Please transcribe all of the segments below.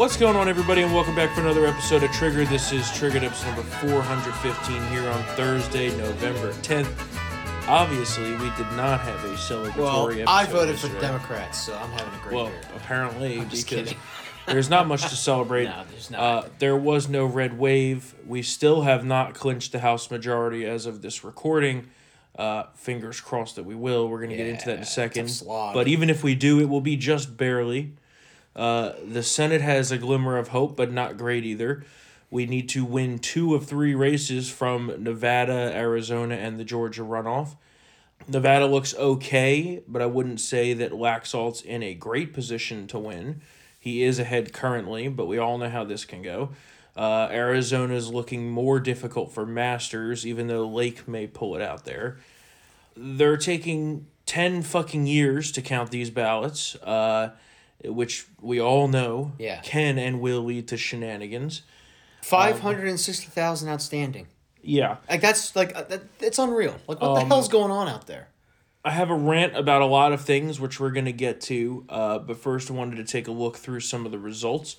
What's going on, everybody, and welcome back for another episode of Trigger. This is Triggered episode number 415 here on Thursday, November 10th. Obviously, we did not have a celebratory Well, episode. I voted for yesterday. Democrats, so I'm having a great Well, year. apparently, just because kidding. there's not much to celebrate. No, there's not. Uh, there was no red wave. We still have not clinched the House majority as of this recording. Uh, fingers crossed that we will. We're going to get into that in a second. slog. But even if we do, it will be just barely. Uh, the Senate has a glimmer of hope, but not great either. We need to win two of three races from Nevada, Arizona, and the Georgia runoff. Nevada looks okay, but I wouldn't say that Laxalt's in a great position to win. He is ahead currently, but we all know how this can go. Uh, Arizona's looking more difficult for Masters, even though Lake may pull it out there. They're taking 10 fucking years to count these ballots, uh, which we all know Yeah. can and will lead to shenanigans. Five hundred and sixty thousand outstanding. Yeah. Like that's like uh, that, it's unreal. Like what the Um, hell's going on out there? I have a rant about a lot of things, which we're going to get to. Uh, but first, I wanted to take a look through some of the results.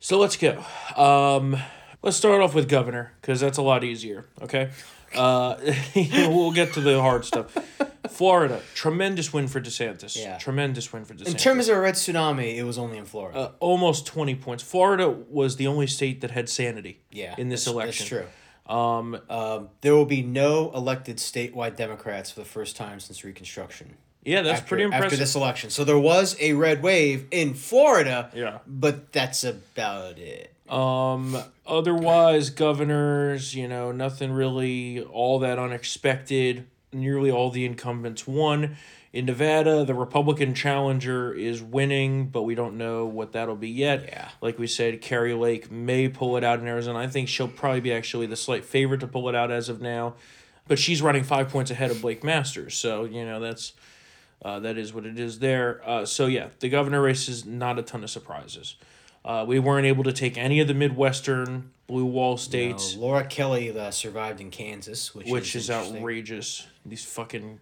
So let's go. Um, let's start off with governor, because that's a lot easier, okay? Uh, we'll get to the hard stuff. Florida, tremendous win for DeSantis. Yeah. Tremendous win for DeSantis. In terms of a red tsunami, it was only in Florida. uh, almost 20 points. Florida was the only state that had sanity yeah, in this that's- election. That's true. Um, Um, there will be no elected statewide Democrats for the first time since Reconstruction. yeah, that's after, pretty impressive. After this election, so there was a red wave in Florida. Yeah. but that's about it. Um, otherwise, governors, you know, nothing really all that unexpected. Nearly all the incumbents won. In Nevada, the Republican challenger is winning, but we don't know what that'll be yet. Yeah. Like we said, Kari Lake may pull it out in Arizona. I think she'll probably be actually the slight favorite to pull it out as of now. But she's running five points ahead of Blake Masters. So, you know, that's uh, that is what it is there. Uh, so yeah, the governor race is not a ton of surprises. Uh, we weren't able to take any of the Midwestern blue wall states, Uh, Laura Kelly uh, survived in Kansas, which which is is outrageous. These fucking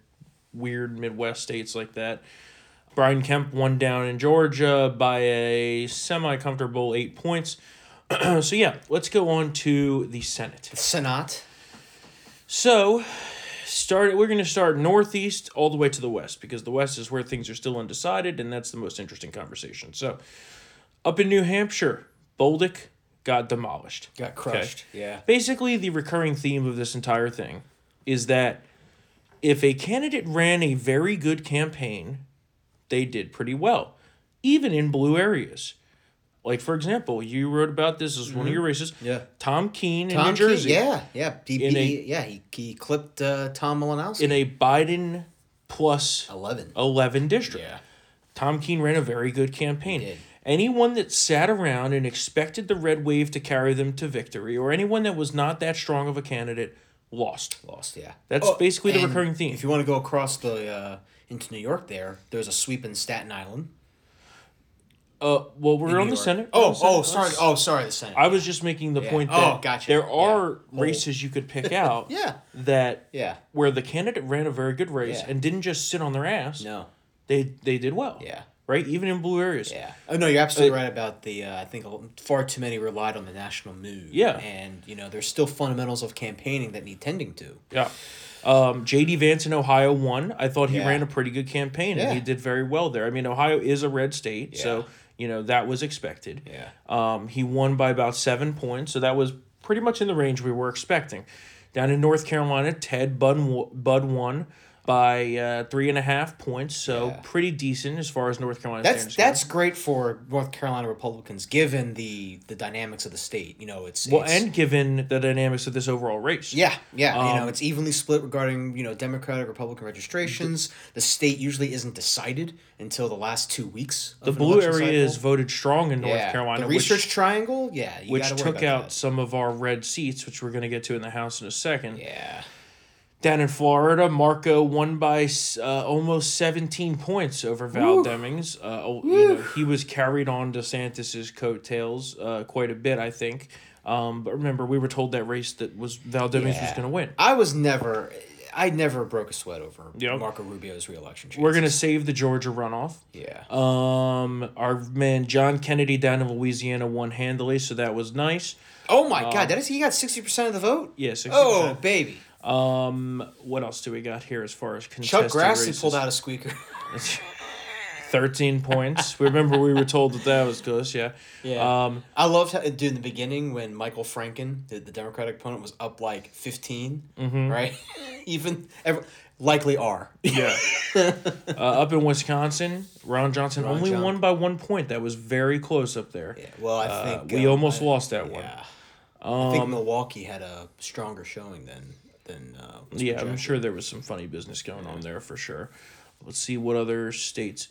weird Midwest states like that. Brian Kemp won down in Georgia by a semi comfortable eight points. so yeah, let's go on to the Senate. Senate. So, start. We're going to start northeast all the way to the west because the west is where things are still undecided, and that's the most interesting conversation. So, up in New Hampshire, Bolduc got demolished. Got crushed. Yeah. Basically, the recurring theme of this entire thing is that if a candidate ran a very good campaign, they did pretty well, even in blue areas. Like for example, you wrote about this as one of your races. Mm-hmm. Yeah. Tom Kean in New Jersey. Kean, yeah, yeah. He, In he- a- yeah, he, he clipped uh, Tom Malinowski. in a Biden plus 11. 11 district. Yeah. Tom Kean ran a very good campaign. Anyone that sat around and expected the red wave to carry them to victory, or anyone that was not that strong of a candidate, lost. Lost, yeah. That's basically the recurring theme. If you want to go across the uh, into New York, there, there's a sweep in Staten Island. Uh, well, we're in on New the York. Senate. Oh, Senate. oh, sorry. Oh, sorry, the Senate. I was just making the Yeah. point Oh, that gotcha. there are Whole- races you could pick out yeah, that yeah. where the candidate ran a very good race Yeah. and didn't just sit on their ass. No, They they did well. yeah, Right? Even in blue areas. yeah. Oh no, you're absolutely Uh, right about the. Uh, I think far too many relied on the national mood. Yeah. and you know, there's still fundamentals of campaigning that need tending to. Yeah. Um, J.D. Vance in Ohio won. I thought he Yeah. ran a pretty good campaign and Yeah. he did very well there. I mean, Ohio is a red state, so, you know, that was expected. Yeah. Um, he won by about seven points, so that was pretty much in the range we were expecting. Down in North Carolina, Ted Budd, Budd won by uh, three and a half points, so Yeah. pretty decent as far as North Carolina That's standards go. that's great for North Carolina Republicans, given the the dynamics of the state. You know, it's well, it's- and given the dynamics of this overall race. Yeah, yeah. you know, Um, it's evenly split regarding you know Democratic Republican registrations. The state usually isn't decided until the last two weeks. The blue area is voted strong in North yeah. Carolina, The which- research triangle, yeah, you which took out that. some of our red seats, which we're going to get to in the House in a second. Yeah, Down in Florida, Marco won by uh, almost 17 points over Val Woo. Demings. Uh, oh, you know, he was carried on DeSantis's coattails uh, quite a bit, I think. Um, but remember, we were told that race that was Val Demings was going to win. I was never. I never broke a sweat over Yep. Marco Rubio's reelection. We're gonna save the Georgia runoff. yeah. Um, our man John Kennedy down in Louisiana won handily, so that was nice. oh my God! That is he got sixty percent of the vote. Yeah, 60%. Oh baby, Um, what else do we got here as far as Chuck Grassley races? pulled out a squeaker. Thirteen points. We remember, we were told that that was close. Yeah. Yeah. Um, I loved how, dude, in the beginning when Michael Franken, the, the Democratic opponent, was up like 15, Mm-hmm. right? Even, ever, likely are. Yeah. uh, up in Wisconsin, Ron Johnson Ron only John- won by one point. That was very close up there. Yeah, well, I Uh, think. we um, almost I- lost that one. Yeah. I think Um, Milwaukee had a stronger showing than. Than uh, was yeah, I'm sure there was some funny business going on there for sure. Let's see what other states.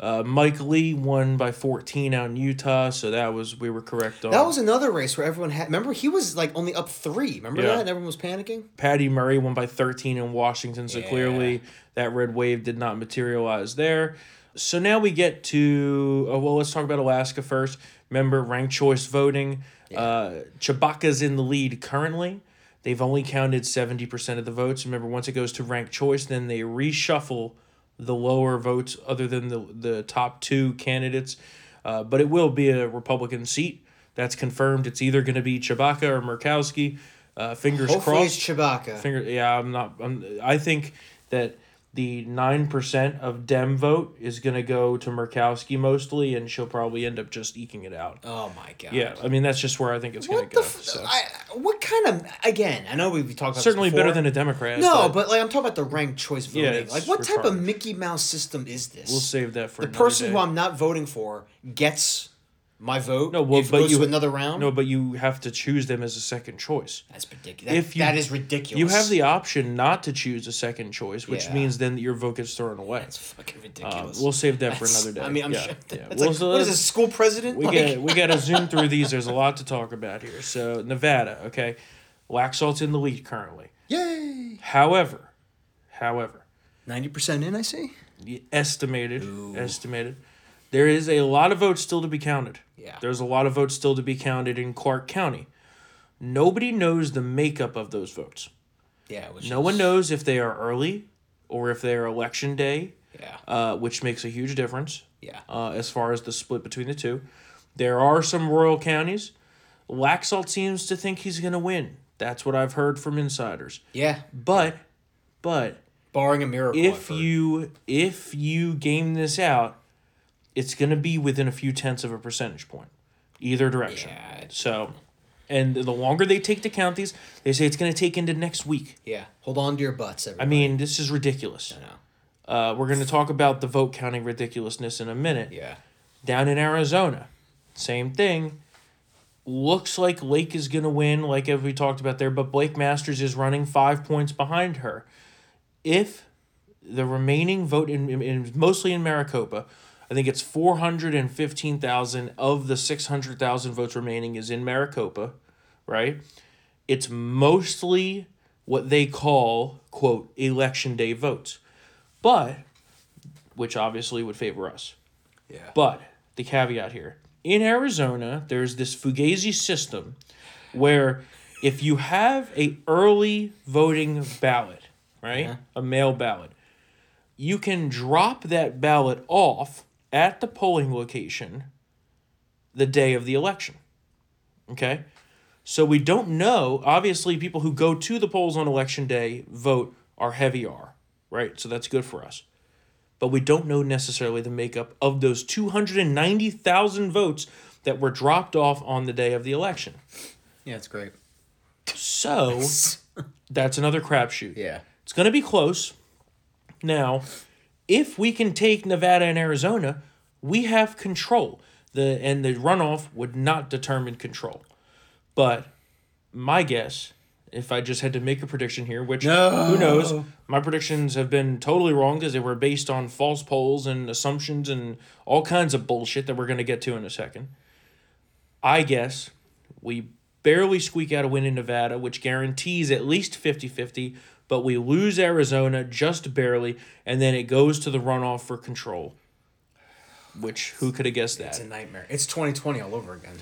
Uh, Mike Lee won by 14 out in Utah, so that was we were correct on. That was another race where everyone had. Remember, he was like only up three. Remember Yeah. that? And everyone was panicking? Patty Murray won by 13 in Washington, so Yeah. clearly that red wave did not materialize there. So now we get to, oh, well, let's talk about Alaska first. Remember, ranked choice voting. Uh, Tshibaka's in the lead currently. They've only counted 70% of the votes. Remember, once it goes to ranked choice, then they reshuffle the lower votes other than the, the top two candidates. Uh, but it will be a Republican seat. That's confirmed. It's either going to be Tshibaka or Murkowski. Uh, fingers Hopefully crossed. it's Tshibaka. Finger, yeah, I'm not. I'm, I think that the nine percent of Dem vote is gonna go to Murkowski mostly, and she'll probably end up just eking it out. oh my god. Yeah, I mean that's just where I think it's gonna go. F- so. I, what kind of? Again, I know we've talked about Certainly better than a Democrat. No, but like I'm talking about the ranked choice voting. Yeah, like what type of. Mickey Mouse system is this? we'll save that for the person day. who I'm not voting for gets my vote. No, well, if but goes you to another round. No, but you have to choose them as a second choice. that's ridiculous. If you- that is ridiculous. You have the option not to choose a second choice, which Yeah. means then your vote gets thrown away. That's fucking Uh, ridiculous. we'll save that for another day. I mean, I'm yeah, sure. yeah. That's We'll- like, what is this school president? We like, get we got to zoom through these. There's a lot to talk about here. So Nevada, okay, Laxalt's in the lead currently. yay. However, however, Ninety percent in, I see. estimated estimated, there is a lot of votes still to be counted. Yeah. There's a lot of votes still to be counted in Clark County. Nobody knows the makeup of those votes. Yeah. Which No is- one knows if they are early or if they are election day, Yeah. uh, which makes a huge difference. Yeah. uh, as far as the split between the two. There are some rural counties. Laxalt seems to think he's going to win. That's what I've heard from insiders. Yeah. But, but Barring a miracle. if you if you game this out, it's going to be within a few tenths of a percentage point, either direction. Yeah, So, and the longer they take to count these, they say it's going to take into next week. Yeah. Hold on to your butts, I mean, this is ridiculous. I know. Uh, we're going to talk about the vote counting ridiculousness in a minute. Yeah. down in Arizona. Same thing. Looks like Lake is going to win, like as we talked about there, but Blake Masters is running five points behind her. If the remaining vote in, in, in mostly in Maricopa, I think it's four hundred and fifteen thousand of the six hundred thousand votes remaining is in Maricopa, right? It's mostly what they call quote election day votes, but which obviously would favor us. Yeah. But the caveat here in Arizona, there's this Fugazi system where if you have a early voting ballot, right, Yeah. a mail ballot, you can drop that ballot off at the polling location the day of the election. Okay? So we don't know. Obviously, people who go to the polls on election day vote are heavy R, right? So that's good for us but we don't know necessarily the makeup of those 290,000 votes that were dropped off on the day of the election. Yeah, it's great. So that's another crapshoot. Yeah. It's going to be close. Now, if we can take Nevada and Arizona, we have control. The and the runoff would not determine control. But my guess, if I just had to make a prediction here, which No. who knows, my predictions have been totally wrong because they were based on false polls and assumptions and all kinds of bullshit that we're going to get to in a second. I guess we barely squeak out a win in Nevada, which guarantees at least 50 50, but we lose Arizona just barely, and then it goes to the runoff for control. Which, who could have guessed that? It's a nightmare. It's 2020 all over again.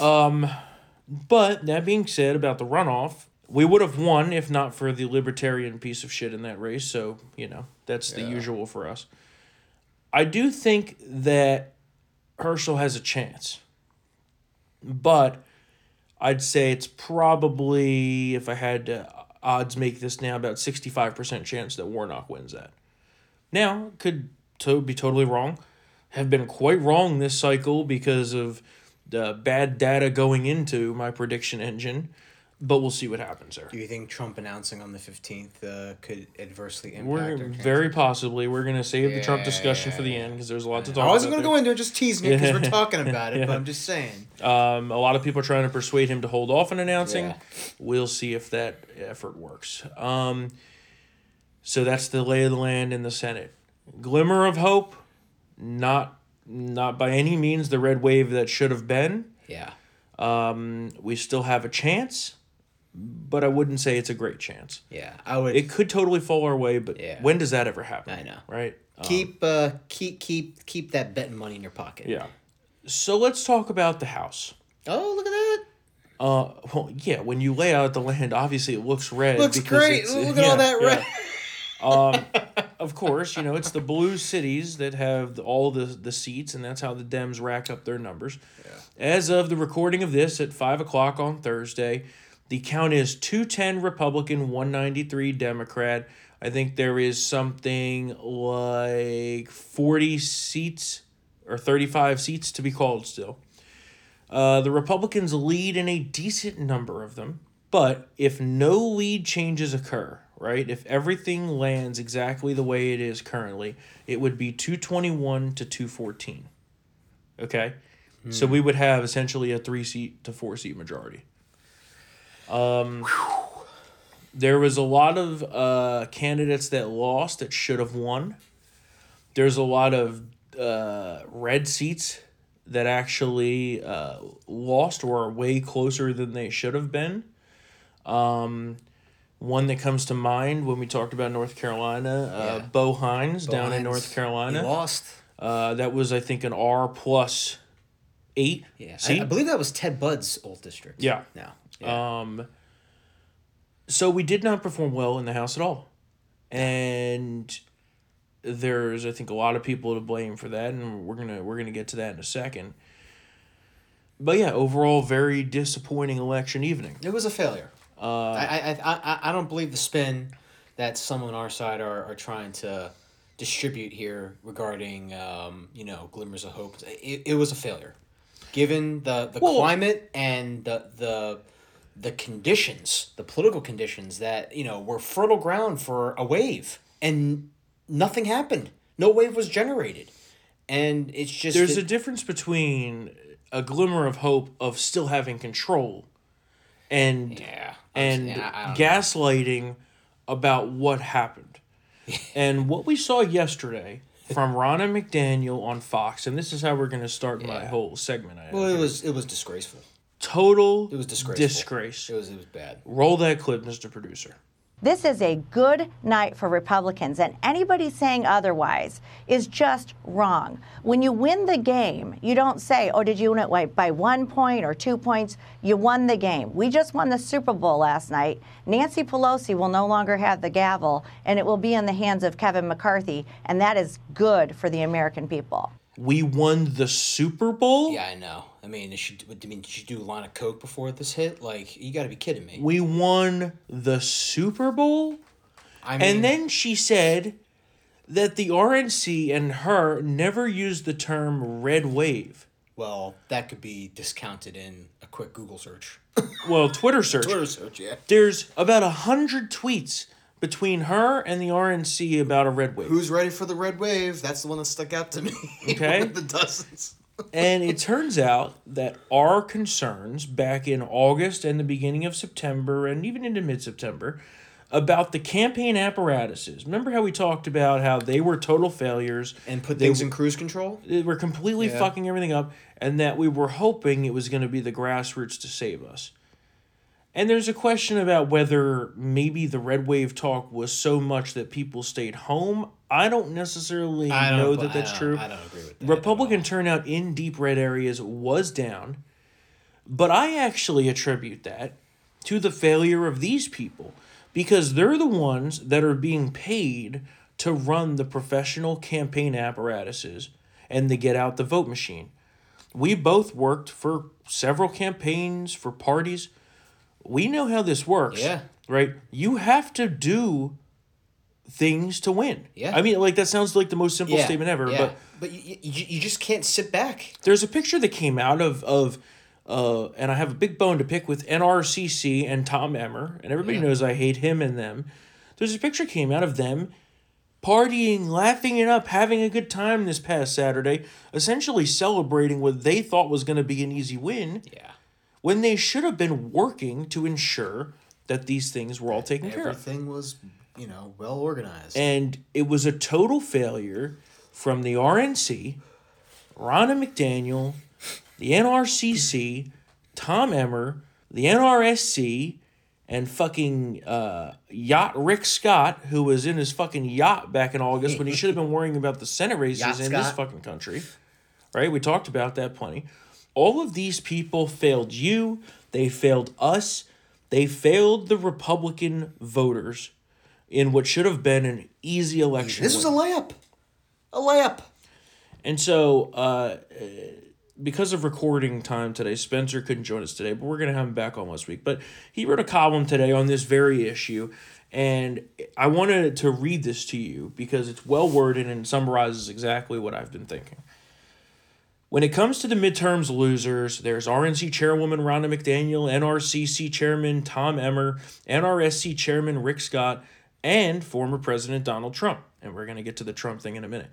Um, But that being said, about the runoff, we would have won if not for the libertarian piece of shit in that race. So you know that's the Yeah. usual for us. I do think that Herschel has a chance, but I'd say it's probably if I had to odds make this now about sixty five percent chance that Warnock wins that. Now could to be totally wrong, have been quite wrong this cycle because of the bad data going into my prediction engine, but we'll see what happens there. Do you think Trump announcing on the 15th uh, could adversely impact We're very possibly we're gonna save the Trump discussion yeah, for the yeah. end because there's a lot to talk about. I wasn't going to go into it, just tease me because we're talking about it, Yeah. but I'm just saying. Um, a lot of people are trying to persuade him to hold off on announcing. Yeah. We'll see if that effort works. Um, so that's the lay of the land in the Senate. Glimmer of hope, not not by any means the red wave that should have been. Yeah. Um, we still have a chance, but I wouldn't say it's a great chance. Yeah. I would It could totally fall our way, but Yeah. when does that ever happen? I know. right? Um, keep uh keep keep keep that betting money in your pocket. yeah. So let's talk about the house. Oh, look at that. Uh, well, yeah. When you lay out the land, obviously it looks red. Looks great. it's- Look at yeah, all that yeah. red. um, of course, you know it's the blue cities that have all the the seats, and that's how the Dems rack up their numbers. Yeah. As of the recording of this at five o'clock on Thursday, the count is two ten Republican, one ninety three Democrat. I think there is something like forty seats or thirty five seats to be called still. Uh, the Republicans lead in a decent number of them, but if no lead changes occur, right, if everything lands exactly the way it is currently, it would be 221 to 214. Okay? So we would have essentially a three seat to four seat majority. Um, there was a lot of uh, candidates that lost that should have won. There's a lot of uh, red seats that actually uh, lost or are way closer than they should have been. Um, one that comes to mind when we talked about North Carolina, uh, Yeah. Bo Hines Bo down in Hines, North He Carolina. lost. Uh, that was, I think, an R plus eight. Yeah. I. I believe that was Ted Budd's old district. Yeah. No. Yeah. Um, so we did not perform well in the house at all, and there's I think a lot of people to blame for that, and we're gonna we're gonna get to that in a second. But yeah, overall, very disappointing election evening. it was a failure. Uh, I, I, I, I don't believe the spin that some on our side are, are trying to distribute here regarding, um, you know, glimmers of hope. It, it was a failure. Given the, the Well- climate and the, the, the conditions, the political conditions that, you know, were fertile ground for a wave. And nothing happened. No wave was generated. And it's just... there's a difference between a glimmer of hope of still having control, and Yeah. and Yeah, don't know. gaslighting about what happened. and what we saw yesterday from Ronna McDaniel on Fox, and this is how we're going to start my whole segment. I Well, it was it was disgraceful. Total It was disgraceful. disgrace. It was it was bad. Roll that clip, Mr. Producer. This is a good night for Republicans, and anybody saying otherwise is just wrong. When you win the game, you don't say, Oh, did you win it by- by one point or two points? You won the game. We just won the Super Bowl last night. Nancy Pelosi will no longer have the gavel, and it will be in the hands of Kevin McCarthy, and that is good for the American people. We won the Super Bowl. Yeah, I know. I mean, it should. I mean, did you do a line of coke before this hit? Like, you got to be kidding me. We won the Super Bowl. I mean, And then she said that the RNC and her never used the term red wave. well, that could be discounted in a quick Google search. Well, Twitter search. Twitter search, yeah. There's about a hundred tweets between her and the RNC about a red wave. Who's ready for the red wave? That's the one that stuck out to me. Okay. The dozens. And it turns out that our concerns back in August and the beginning of September and even into mid September about the campaign apparatuses. Remember how we talked about how they were total failures And put They things in cruise control. they were completely Yeah. fucking everything up and that we were hoping it was going to be the grassroots to save us. And there's a question about whether maybe the red wave talk was so much that people stayed home. I don't necessarily I don't know that that's true. I don't agree with that. Republican turnout in deep red areas was down, but I actually attribute that to the failure of these people because they're the ones that are being paid to run the professional campaign apparatuses and the get out the vote machine. We both worked for several campaigns for parties. We know how this works. Yeah. Right? You have to do things to win. Yeah. I mean, like that sounds like the most simple statement ever, yeah. but but you, you, you just can't sit back. there's a picture that came out of of uh, and I have a big bone to pick with NRCC and Tom Emmer, and everybody Yeah. knows I hate him and them. There's a picture came out of them partying, laughing it up, having a good time this past Saturday, essentially celebrating what they thought was going to be an easy win Yeah. when they should have been working to ensure that these things were all taken care of. Everything was, you know, well organized. And it was a total failure from the RNC, Ronna McDaniel, the NRCC, Tom Emmer, the NRSC, and fucking uh, yacht Rick Scott, who was in his fucking yacht back in August when he should have been worrying about the Senate races Yacht in this fucking country. Right? We talked about that plenty. All of these people failed you. They failed us. They failed the Republican voters in what should have been an easy election. this was a layup. A layup. And so, uh, because of recording time today, Spencer couldn't join us today, but we're going to have him back on this week. But he wrote a column today on this very issue, and I wanted to read this to you because it's well worded and summarizes exactly what I've been thinking. When it comes to the midterms losers, there's RNC Chairwoman Ronna McDaniel, NRCC Chairman Tom Emmer, NRSC Chairman Rick Scott, and former President Donald Trump. And we're going to get to the Trump thing in a minute.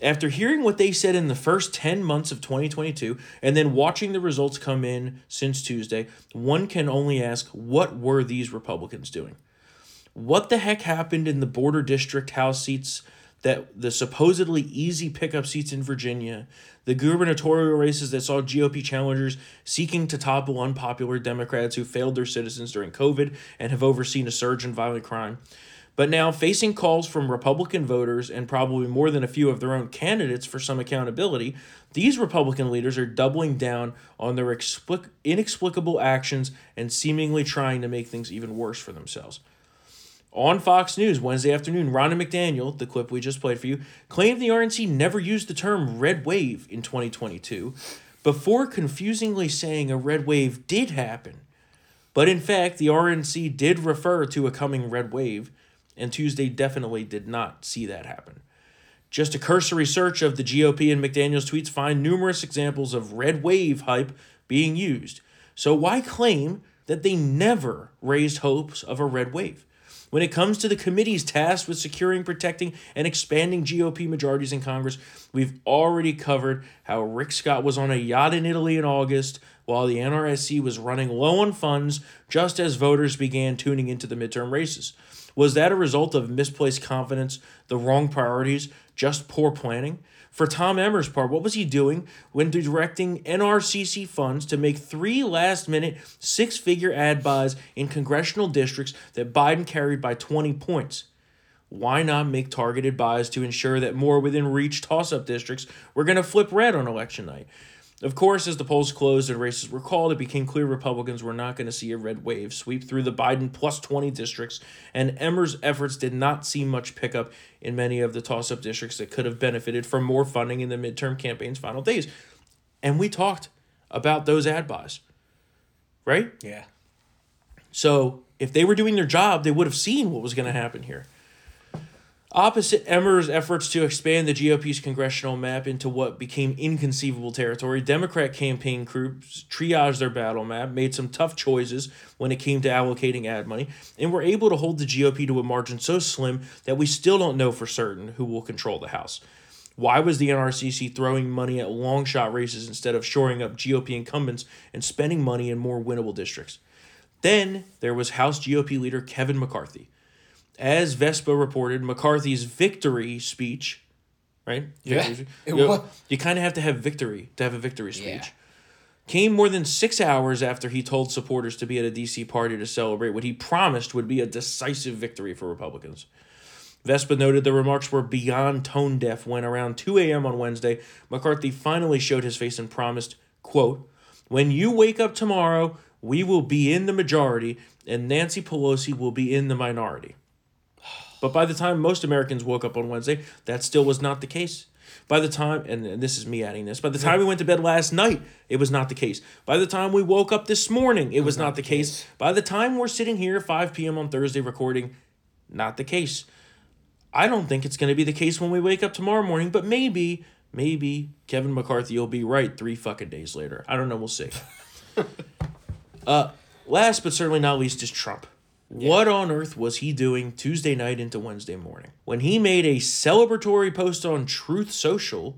After hearing what they said in the first 10 months of 2022 and then watching the results come in since Tuesday, one can only ask what were these Republicans doing? What the heck happened in the border district House seats that the supposedly easy pickup seats in Virginia, the gubernatorial races that saw GOP challengers seeking to topple unpopular Democrats who failed their citizens during COVID and have overseen a surge in violent crime? But now, facing calls from Republican voters and probably more than a few of their own candidates for some accountability, these Republican leaders are doubling down on their explic- inexplicable actions and seemingly trying to make things even worse for themselves. On Fox News Wednesday afternoon, Ronna McDaniel, the clip we just played for you, claimed the RNC never used the term red wave in 2022 before confusingly saying a red wave did happen. But in fact, the RNC did refer to a coming red wave, and Tuesday definitely did not see that happen. Just a cursory search of the GOP and McDaniel's tweets find numerous examples of red wave hype being used. So why claim that they never raised hopes of a red wave? When it comes to the committees tasked with securing, protecting, and expanding GOP majorities in Congress, we've already covered how Rick Scott was on a yacht in Italy in August while the NRSC was running low on funds just as voters began tuning into the midterm races. Was that a result of misplaced confidence, the wrong priorities, just poor planning? For Tom Emmer's part, what was he doing when directing NRCC funds to make three last minute six figure ad buys in congressional districts that Biden carried by 20 points? Why not make targeted buys to ensure that more within reach toss up districts were going to flip red on election night? Of course, as the polls closed and races were called, it became clear Republicans were not going to see a red wave sweep through the Biden plus 20 districts, and Emmer's efforts did not see much pickup in many of the toss up districts that could have benefited from more funding in the midterm campaign's final days. And we talked about those ad buys, right? Yeah. So if they were doing their job, they would have seen what was going to happen here. Opposite Emmer's efforts to expand the GOP's congressional map into what became inconceivable territory, Democrat campaign groups triaged their battle map, made some tough choices when it came to allocating ad money, and were able to hold the GOP to a margin so slim that we still don't know for certain who will control the House. Why was the NRCC throwing money at long shot races instead of shoring up GOP incumbents and spending money in more winnable districts? Then there was House GOP leader Kevin McCarthy. As Vespa reported, McCarthy's victory speech, right? Yeah, Victory- it you, was. you kind of have to have victory to have a victory speech. Yeah. Came more than six hours after he told supporters to be at a DC party to celebrate what he promised would be a decisive victory for Republicans. Vespa noted the remarks were beyond tone deaf when around 2 a.m. on Wednesday, McCarthy finally showed his face and promised, quote, When you wake up tomorrow, we will be in the majority and Nancy Pelosi will be in the minority. But by the time most Americans woke up on Wednesday, that still was not the case. By the time, and, and this is me adding this, by the time we went to bed last night, it was not the case. By the time we woke up this morning, it was not the case. By the time we're sitting here 5 p.m. on Thursday recording, not the case. I don't think it's going to be the case when we wake up tomorrow morning, but maybe, maybe Kevin McCarthy will be right three fucking days later. I don't know. We'll see. uh, last but certainly not least is Trump. What on earth was he doing Tuesday night into Wednesday morning when he made a celebratory post on Truth Social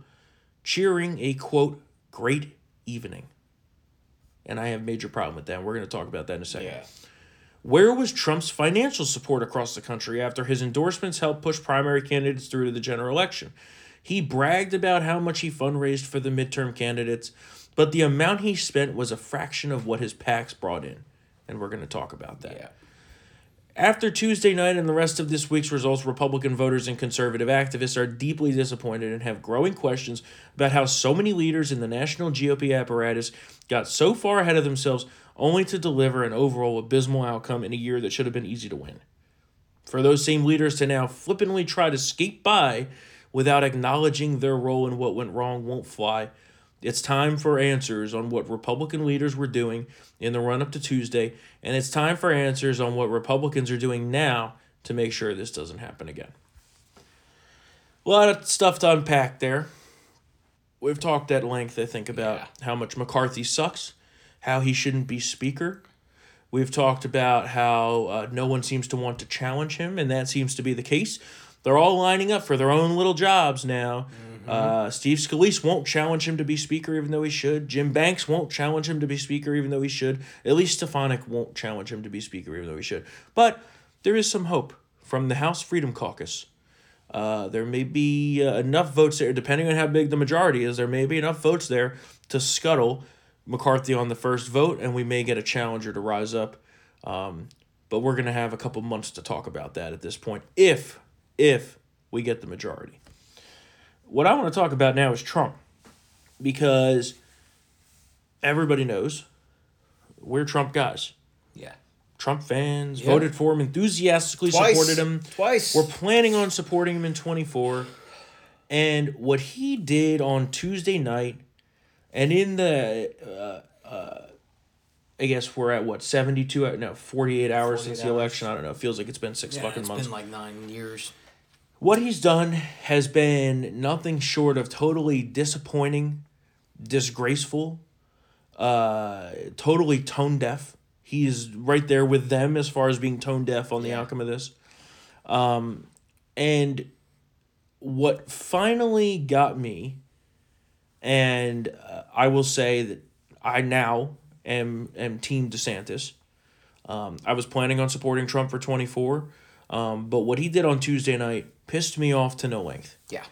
cheering a quote, great evening? And I have major problem with that. We're going to talk about that in a second. Yeah. Where was Trump's financial support across the country after his endorsements helped push primary candidates through to the general election? He bragged about how much he fundraised for the midterm candidates, but the amount he spent was a fraction of what his PACs brought in. And we're going to talk about that. Yeah. After Tuesday night and the rest of this week's results, Republican voters and conservative activists are deeply disappointed and have growing questions about how so many leaders in the national GOP apparatus got so far ahead of themselves only to deliver an overall abysmal outcome in a year that should have been easy to win. For those same leaders to now flippantly try to skate by without acknowledging their role in what went wrong won't fly. It's time for answers on what Republican leaders were doing in the run up to Tuesday, and it's time for answers on what Republicans are doing now to make sure this doesn't happen again. A lot of stuff to unpack there. We've talked at length, I think, about Yeah. how much McCarthy sucks, how he shouldn't be Speaker. We've talked about how uh, no one seems to want to challenge him, and that seems to be the case. They're all lining up for their own little jobs now. Uh, Steve Scalise won't challenge him to be Speaker, even though he should. Jim Banks won't challenge him to be Speaker, even though he should. At least Stefanik won't challenge him to be Speaker, even though he should. But there is some hope from the House Freedom Caucus. Uh, there may be uh, enough votes there, depending on how big the majority is, there may be enough votes there to scuttle McCarthy on the first vote, and we may get a challenger to rise up. Um, but we're going to have a couple months to talk about that at this point, if if we get the majority. What I want to talk about now is Trump, because everybody knows we're Trump guys. Yeah. Trump fans Yeah. voted for him, enthusiastically Twice. supported him. Twice. We're planning on supporting him in 24. And what he did on Tuesday night, and in the, uh, uh, I guess we're at what, 72, uh, no, 48 hours 48 since the hours. election. I don't know. It feels like it's been six Yeah, fucking it's months. It's been like nine years. What he's done has been nothing short of totally disappointing, disgraceful, uh, totally tone deaf. He's right there with them as far as being tone deaf on the outcome of this. Um, and what finally got me, and uh, I will say that I now am am Team DeSantis. Um, I was planning on supporting Trump for twenty four, um, but what he did on Tuesday night pissed me off to no length. Yeah.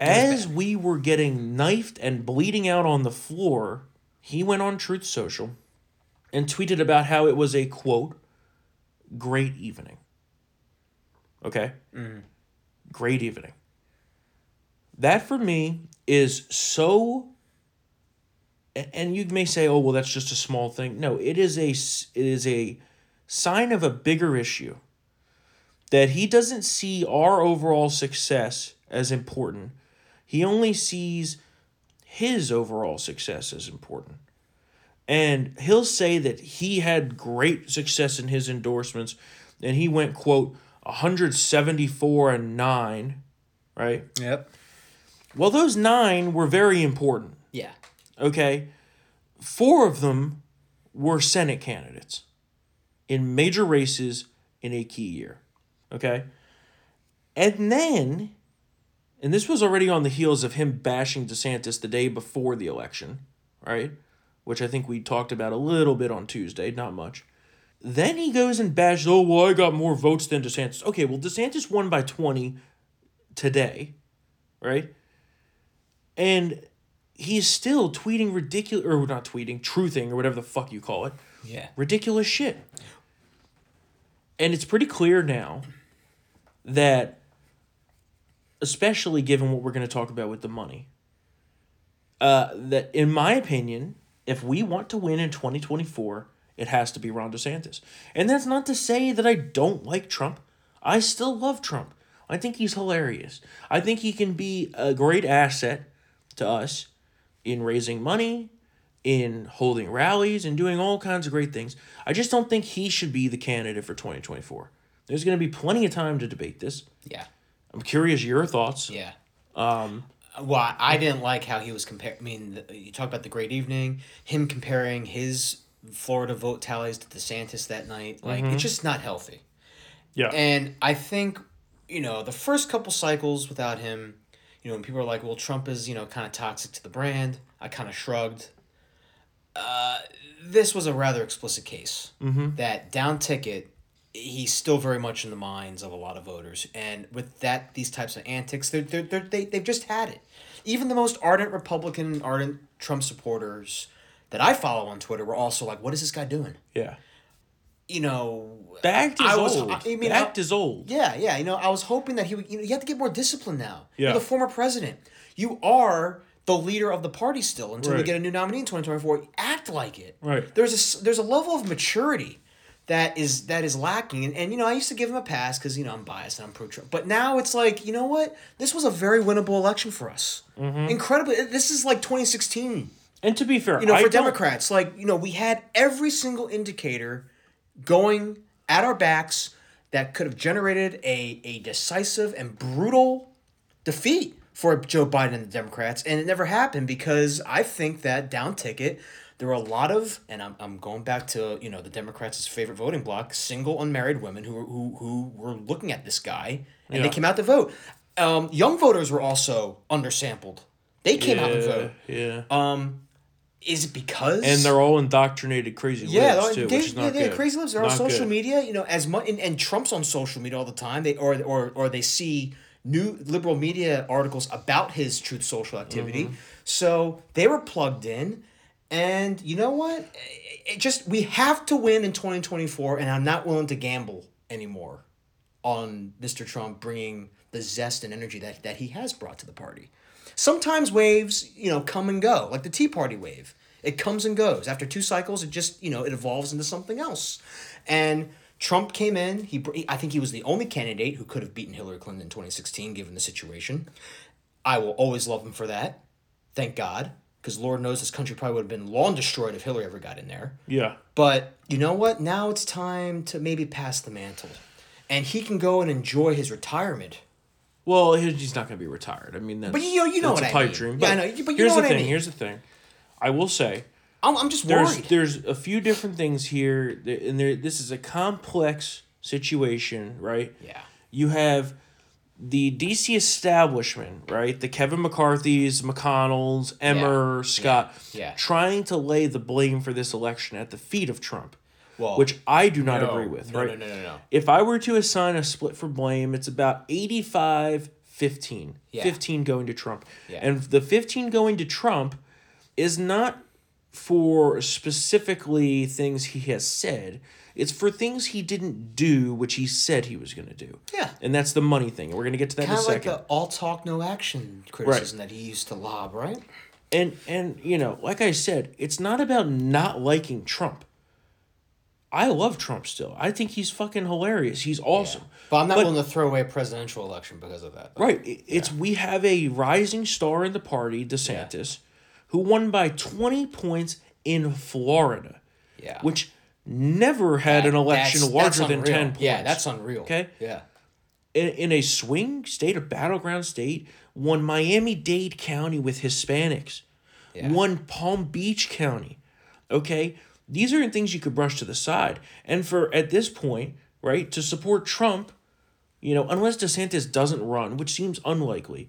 As we were getting knifed and bleeding out on the floor, he went on Truth Social and tweeted about how it was a quote, great evening. Okay? Great evening. That for me is so and you may say, "Oh, well that's just a small thing." No, it is a it is a sign of a bigger issue that he doesn't see our overall success as important. He only sees his overall success as important. And he'll say that he had great success in his endorsements and he went quote 174 and 9, right? Yep. Well, those 9 were very important, Yeah. okay? 4 of them were Senate candidates in major races in a key year. Okay? And then, and this was already on the heels of him bashing DeSantis the day before the election, right? Which I think we talked about a little bit on Tuesday, not much. Then he goes and bashes, oh, well, I got more votes than DeSantis. Okay, well, DeSantis won by 20 today, right? And he's still tweeting ridiculous, or not tweeting, truthing, or whatever the fuck you call it Yeah. ridiculous shit. And it's pretty clear now that, especially given what we're going to talk about with the money, uh, that in my opinion, if we want to win in 2024, it has to be Ron DeSantis. And that's not to say that I don't like Trump. I still love Trump. I think he's hilarious. I think he can be a great asset to us in raising money, in holding rallies, and doing all kinds of great things. I just don't think he should be the candidate for 2024. There's going to be plenty of time to debate this. Yeah. I'm curious your thoughts. Yeah. Um, well, I- didn't like how he was compared. I mean, you talk about the great evening, him comparing his Florida vote tallies to DeSantis that night. Like, it's just not healthy. Yeah. And I think, you know, the first couple cycles without him, you know, when people are like, well, Trump is, you know, kind of toxic to the brand, I kind of shrugged. Uh, this was a rather explicit case. Mm-hmm. That down ticket, he's still very much in the minds of a lot of voters. And with that, these types of antics, they're, they're, they're, they, they've just had it. Even the most ardent Republican, ardent Trump supporters that I follow on Twitter were also like, what is this guy doing? yeah. You know, The act is I was- old. I mean, the I- act is old. yeah, yeah. You know, I was hoping that he would. You know, you have to get more discipline now. Yeah. You're the former president. You are the leader of the party still until we get a new nominee in twenty twenty four. Act like it. Right. There's a, there's a level of maturity that is that is lacking, and, and you know I used to give him a pass because you know I'm biased and I'm pro Trump, but now it's like you know what this was a very winnable election for us. Mm-hmm. Incredibly, this is like 2016 And to be fair, you know, I for don't- Democrats, like, you know, we had every single indicator going at our backs that could have generated a, a decisive and brutal defeat for Joe Biden and the Democrats. And it never happened because I think that down ticket, there were a lot of, and I'm, I'm going back to, you know, the Democrats' favorite voting bloc, single unmarried women who, were- who, who were looking at this guy and they came out to vote. Um, young voters were also undersampled. They came out to vote. yeah. Um, is it because and they're all indoctrinated crazy yeah, libs too, they, which is yeah, not they're good. crazy lives. They're on social good. media, you know, as much and, and Trump's on social media all the time. They or or or they see new liberal media articles about his truth social activity. Mm-hmm. So they were plugged in, and you know what? It just we have to win in twenty twenty four, and I'm not willing to gamble anymore on Mr. Trump bringing the zest and energy that that he has brought to the party. Sometimes waves, you know, come and go, like the Tea Party wave. It comes and goes. After two cycles, it just, you know, it evolves into something else. And Trump came in. He, I think he was the only candidate who could have beaten Hillary Clinton in 2016, given the situation. I will always love him for that. Thank God. Because Lord knows this country probably would have been long destroyed if Hillary ever got in there. Yeah. But you know what? Now it's time to maybe pass the mantle. And he can go and enjoy his retirement. Well, he's not going to be retired. I mean, that's, But you know- you know what a I pipe mean. dream. Yeah, I But know, but you here's know the what I thing. mean. Here's the thing. I will say I'm, I'm just there's worried. there's a few different things here, and there this is a complex situation, right? Yeah. You have the DC establishment, right? The Kevin McCarthy's, McConnell's, Emmer, Scott, Yeah. trying to lay the blame for this election at the feet of Trump, Well, which I do not no, agree with, no, right? no, no, no, no. If I were to assign a split for blame, it's about 85 15. Yeah. 15 going to Trump. Yeah. And the 15 going to Trump is not for specifically things he has said. It's for things he didn't do, which he said he was going to do. Yeah. And that's the money thing. We're going to get to that kind in a of like second. the all talk, no action criticism that he used to lob, right? and and you know, like I said, it's not about not liking Trump. I love Trump still. I think he's fucking hilarious. He's awesome. But I'm not But- willing to throw away a presidential election because of that. Right. It- It's we have a rising star in the party, DeSantis, who won by 20 points in Florida, Yeah. which never had an election larger than 10 points. Yeah, that's unreal. Okay. Yeah. in, in a swing state, a battleground state, won Miami Dade County with Hispanics, Yeah. won Palm Beach County. Okay, these are things you could brush to the side. And for at this point, right, to support Trump, you know, unless DeSantis doesn't run, which seems unlikely,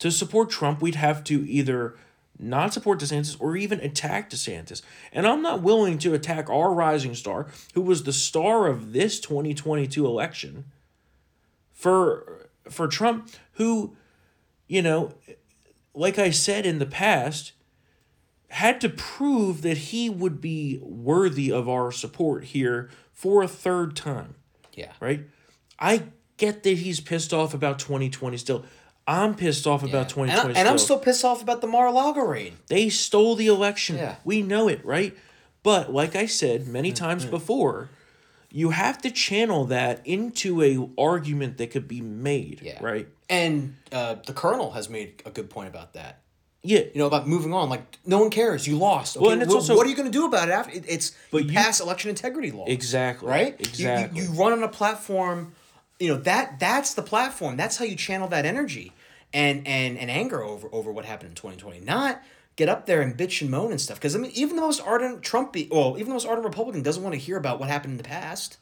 to support Trump, we'd have to either not support DeSantis or even attack DeSantis. And I'm not willing to attack our rising star, who was the star of this 2022 election, for for Trump, who, you know, like I said in the past, had to prove that he would be worthy of our support here for a third time Yeah. right? I get that he's pissed off about 2020 still. I'm pissed off about And, 2020 I, and I'm still. still pissed off about the Mar-a-Lago raid. They stole the election. Yeah. We know it, right? But like I said many Mm, times before, you have to channel that into a argument that could be made, Yeah. right? And uh, the colonel has made a good point about that. Yeah. You know about moving on. Like no one cares. You lost. Okay, Well, and it's wh- also- what are you going to do about it after? It, it's But you you- pass election integrity law. Exactly. Right. You- Exactly. You, you run on a platform. You know that that's the platform. That's how you channel that energy and and and anger over over what happened in twenty twenty. Not get up there and bitch and moan and stuff. Because I mean, even the most ardent Trump, well, even the most ardent Republican doesn't want to hear about what happened in the past.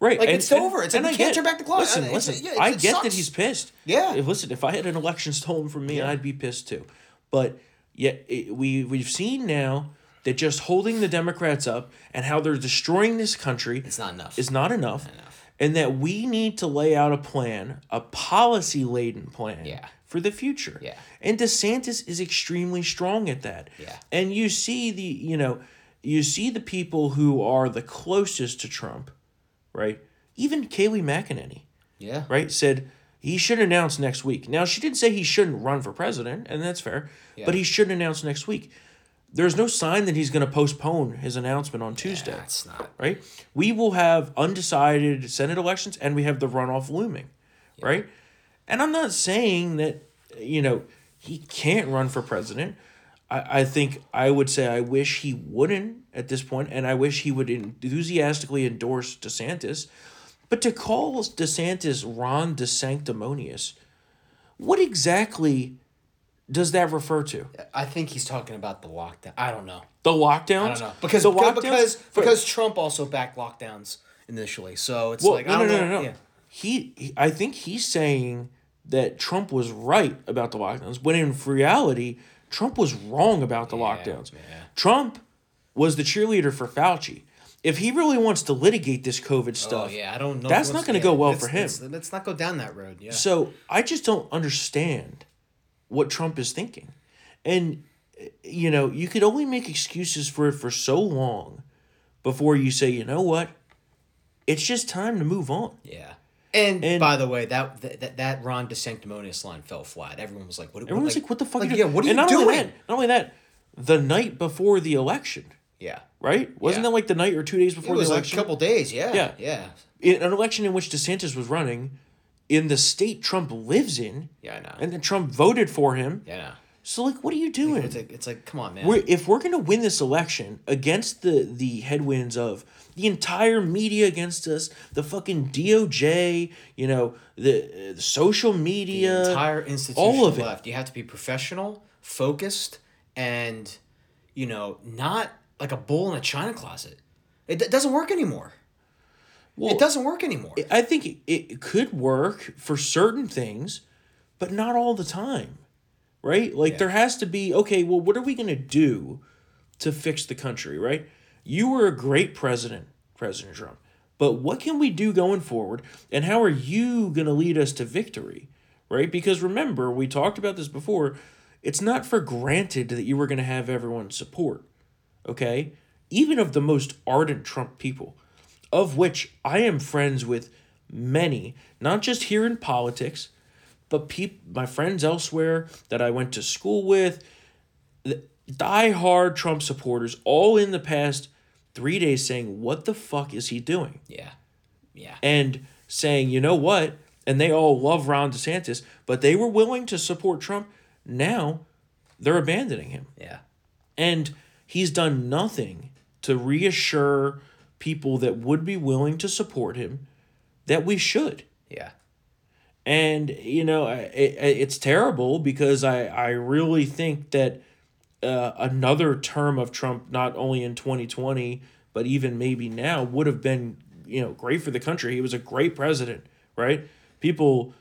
Right. Like, it's over. It's like, and you I can't get- turn back the clock. Listen, it's- listen. yeah, I get that he's pissed. Yeah. Listen, if I had an election stolen from me, I'd be pissed too. But yet it, we we've seen now that just holding the Democrats up and how they're destroying this country It's not enough. is not enough. enough. And that we need to lay out a plan, a policy laden plan Yeah. for the future. Yeah. And DeSantis is extremely strong at that. Yeah. And you see the, you know, you see the people who are the closest to Trump, right? Even Kayleigh McEnany, yeah. right, said he should announce next week. Now, she didn't say he shouldn't run for president, and that's fair, yeah. but he shouldn't announce next week. There's no sign that he's going to postpone his announcement on Tuesday That's not. right? We will have undecided Senate elections and we have the runoff looming, right? And I'm not saying that, you know, he can't run for president. I, I think I would say I wish he wouldn't at this point, and I wish he would enthusiastically endorse DeSantis. But to call DeSantis Ron DeSanctimonious, what exactly does that refer to? I think he's talking about the lockdown. I don't know. The lockdowns? I don't know because the because lockdowns? because, because Trump also backed lockdowns initially. So it's Well, like no, I no, don't no, know. no, no. Yeah. He, he, I think he's saying that Trump was right about the lockdowns, when in reality, Trump was wrong about the lockdowns. yeah. Trump was the cheerleader for Fauci. If he really wants to litigate this COVID Oh stuff, yeah, I don't know. That's not going to yeah, go well let's- for him. Let's, let's not go down that road. Yeah. So I just don't understand what Trump is thinking. And, you know, you could only make excuses for it for so long before you say, you know what? It's just time to move on. yeah. And, And- by the way, that, that that Ron DeSanctimonious line fell flat. Everyone was like, "What?" Everyone was like, "What the fuck?" Like, are you yeah, what are and you not doing? Only that, not only that, the night before the election, yeah. right? Wasn't Yeah. that like the night or two days It before was the like a couple days. Yeah. Yeah. Yeah. in an election in which DeSantis was running, in the state Trump lives in, Yeah. I know. and then Trump voted for him. yeah. I know. So like, what are you doing? It's like, it's like, come on, man. we're, if we're gonna win this election against the the headwinds of the entire media against us, the fucking DOJ, you know, the, uh, the social media, the entire institution all of it. You have to be professional, focused, and you know, not like a bull in a china closet. It, d- doesn't work anymore. Well, it doesn't work anymore. I think it, it could work for certain things, but not all the time, right? Like there has to be okay. Well, what are we gonna do to fix the country, right? You were a great president, President Trump, but what can we do going forward, and how are you gonna lead us to victory, right? Because remember, we talked about this before. It's not for granted that you were gonna have everyone's support, okay? Even of the most ardent Trump people of which I am friends with many, not just here in politics, but peop- my friends elsewhere that I went to school with, the die-hard Trump supporters, all in the past three days saying, What the fuck is he doing? yeah, yeah, And saying, You know what? And they all love Ron DeSantis, but they were willing to support Trump. Now they're abandoning him. yeah, And he's done nothing to reassure people that would be willing to support him that we should. yeah, And, you know, it, it's terrible because I, I really think that uh, another term of Trump, not only in 2020, but even maybe now, would have been, you know, great for the country. He was a great president, right? People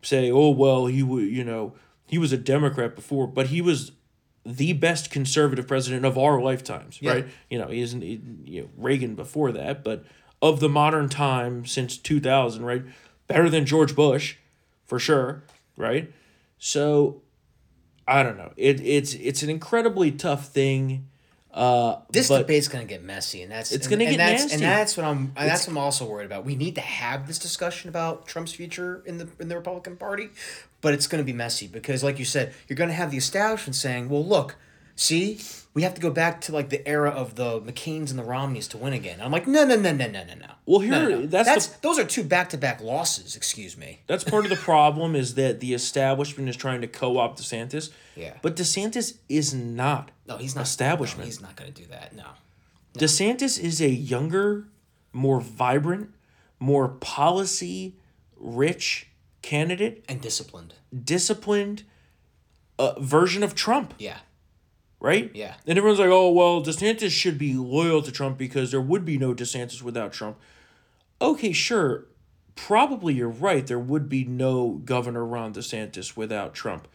say, oh, well, he would, you know, he was a Democrat before, but he was the best conservative president of our lifetimes, Yeah. right? You know, he isn't, he- you know, Reagan before that, but of the modern time since 2000, right? Better than George Bush, for sure, right? So, I don't know. It it's it's an incredibly tough thing. Uh, This debate's gonna get messy, and that's It's and- gonna and get that's, nasty. and that's what I'm. And that's what I'm also worried about. We need to have this discussion about Trump's future in the in the Republican Party, but it's gonna be messy because, like you said, you're gonna have the establishment saying, "Well, look, see, we have to go back to like the era of the McCains and the Romneys to win again. I'm like, no, no, no, no, no, no, no. Well, here- No, no, no. that's that's the- those are two back to back losses. Excuse me. That's part of the problem is that the establishment is trying to co-opt DeSantis. Yeah. But DeSantis is not. No, he's not. Establishment. No, he's not going to do that. No. DeSantis is a younger, more vibrant, more policy rich candidate, And disciplined. disciplined uh, version of Trump, Yeah. right? Yeah. And everyone's like, "Oh, well, DeSantis should be loyal to Trump because there would be no DeSantis without Trump." Okay, sure. Probably you're right. There would be no Governor Ron DeSantis without Trump.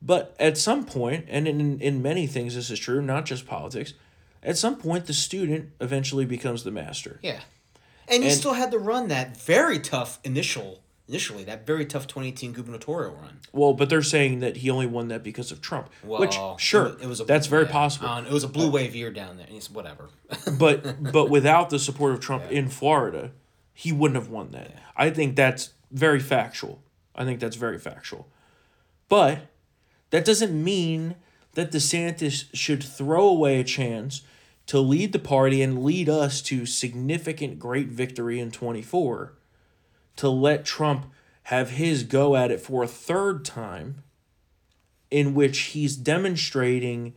But at some point, and in, in many things this is true, not just politics, at some point the student eventually becomes the master. Yeah. And you And- still had to run that very tough initial, initially that very tough 2018 gubernatorial run. Well, but they're saying that he only won that because of Trump. which, sure, it was, it was a, that's very yeah, possible. uh, it was a blue wave year down there. It's whatever. but but without the support of Trump in Florida, he wouldn't have won that. I think that's very factual. I think that's very factual. But that doesn't mean that DeSantis should throw away a chance to lead the party and lead us to significant great victory in 24 to let Trump have his go at it for a third time in which he's demonstrating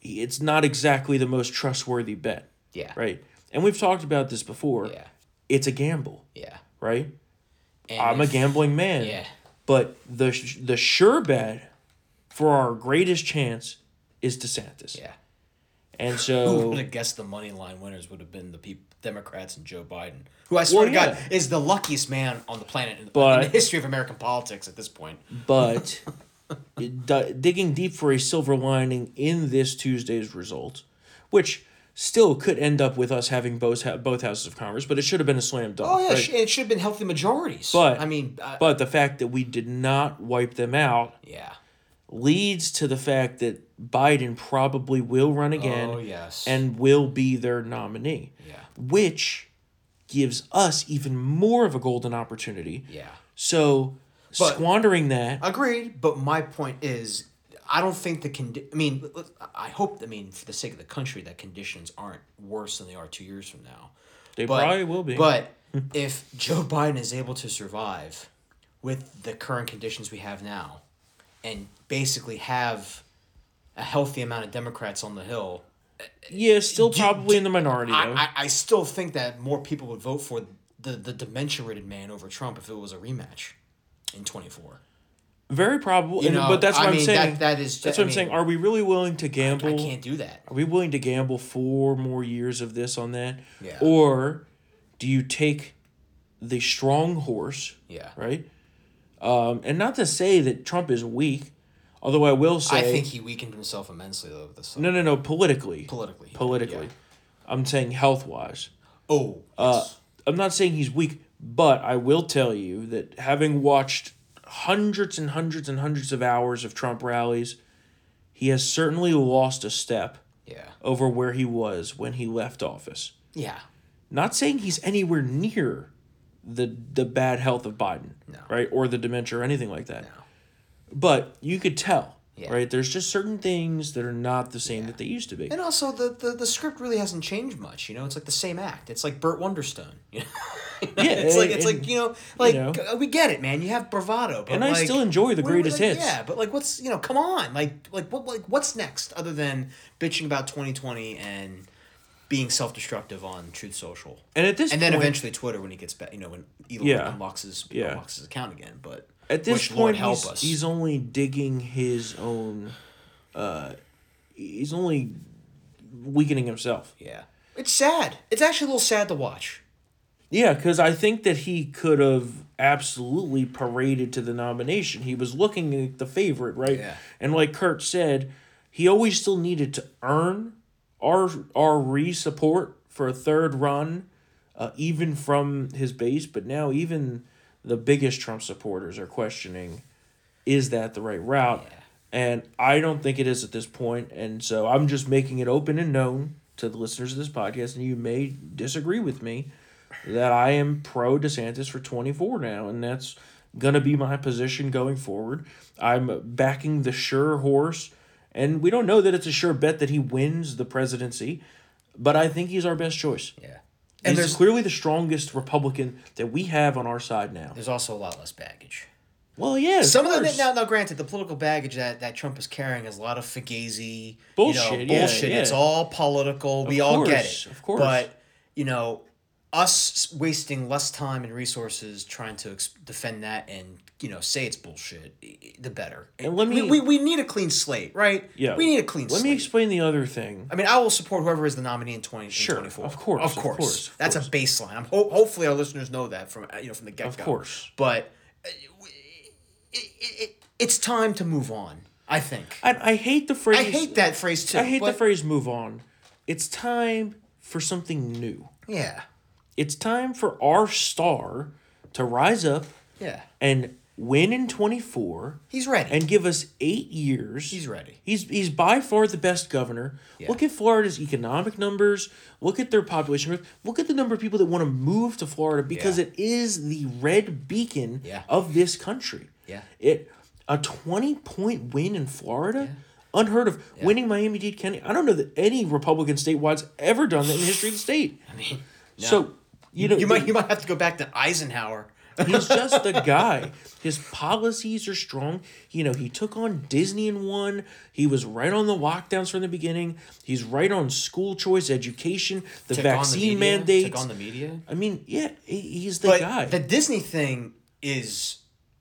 it's not exactly the most trustworthy bet yeah. right? And we've talked about this before. Yeah. It's a gamble, Yeah. right? And I'm a gambling man. Yeah. But the the sure bet for our greatest chance is DeSantis. Yeah. And Who so would have guessed the money line winners would have been the peop Democrats and Joe Biden, who I swear Well, to God is the luckiest man on the planet in the, But- in the history of American politics at this point. but d- digging deep for a silver lining in this Tuesday's result, which still could end up with us having both ha- both houses of Congress, but it should have been a slam dunk. Oh yeah, right? it should have been healthy majorities. But I mean, uh, but the fact that we did not wipe them out yeah. leads to the fact that Biden probably will run again Oh yes. and will be their nominee, which gives us even more of a golden opportunity. yeah. So But- squandering that, Agreed, but my point is, I don't think the condi- I mean, I hope. I mean, for the sake of the country, that conditions aren't worse than they are two years from now. they But, probably will be. But if Joe Biden is able to survive with the current conditions we have now, and basically have a healthy amount of Democrats on the hill, yeah, still do- probably in the minority though. I, I, I still think that more people would vote for the the dementia ridden man over Trump if it was a rematch in twenty four. Very probable. You and- know, but that's I what I'm saying. that- that is- that's I what I'm mean, saying. Are we really willing to gamble? I can't do that. Are we willing to gamble four more years of this on that? Yeah. Or do you take the strong horse? Yeah. Right. Um, and not to say that Trump is weak, although I will say I think he weakened himself immensely though. This no, no, no. Politically, politically. politically, yeah. I'm saying health wise. Oh. Uh, yes. I'm not saying he's weak, but I will tell you that having watched hundreds and hundreds and hundreds of hours of Trump rallies, he has certainly lost a step yeah. over where he was when he left office. Yeah. Not saying he's anywhere near the the bad health of Biden, No. right, or the dementia or anything like that. No. But you could tell, Yeah. right? There's just certain things that are not the same that they used to be. And also, the, the, the script really hasn't changed much. You know, it's like the same act. It's like Burt Wonderstone. You know? Yeah, it's like it's and- like you know, like know. uh, we get it, man. You have bravado, but And I still enjoy the greatest like, hits. Yeah, but like, what's you know, come on, like like what like what's next other than bitching about twenty twenty and being self destructive on Truth Social, And at this and then point, eventually Twitter when he gets back, you know, when Elon Yeah. unlocks his Yeah. unlocks his account again. But at this which, point Lord help he's, us. he's only digging his own uh he's only weakening himself yeah, it's sad. It's actually a little sad to watch. yeah because i think that he could have absolutely paraded to the nomination he was looking at the favorite right Yeah. and like kurt said he always still needed to earn our our re-support for a third run uh, even from his base but now even the biggest trump supporters are questioning is that the right route? Yeah. And I don't think it is at this point. And so I'm just making it open and known to the listeners of this podcast, and you may disagree with me, that I am pro DeSantis for 24 now, and that's going to be my position going forward. I'm backing the sure horse And we don't know that it's a sure bet that he wins the presidency, but I think he's our best choice. Yeah. And he's there's clearly the strongest Republican that we have on our side now. there's also a lot less baggage. Well, yeah, Some of course. the now, now, granted, the political baggage that, that Trump is carrying is a lot of fugazi Bullshit, You know, yeah, bullshit. It's all political. we all get it. of course. But you know, us wasting less time and resources trying to ex- defend that and you know say it's bullshit, the better. And let me- we, we, we need a clean slate, right? Yeah, we need a clean slate. Let slate. me explain the other thing. I mean, I will support whoever is the nominee in twenty Sure, in twenty four. of course, of course, course, of That's course. a baseline. I'm ho- hopefully our listeners know that from you know from the get go. Of course. but uh, it, it, it, it's time to move on. I think. I, I hate the phrase. I hate that phrase too. I hate the phrase "move on." It's time for something new. Yeah, It's time for our star to rise up yeah. and win in 24 He's ready. and give us eight years. He's ready. He's he's by far the best governor. Yeah. Look at Florida's economic numbers. Look at their population growth. Look at the number of people that want to move to Florida because Yeah. it is the red beacon Yeah. of this country. Yeah. It a twenty point win in Florida. Unheard of. Winning Miami Dade County. I don't know that any Republican statewide's ever done that in the history of the state. I mean, So you know you might you might have to go back to Eisenhower. He's just the guy. His policies are strong. You know, he took on Disney in one. He was right on the lockdowns from the beginning. He's right on school choice, education, the Took on vaccine media, mandates. Took on the media. I mean, yeah, he's the But guy. the Disney thing is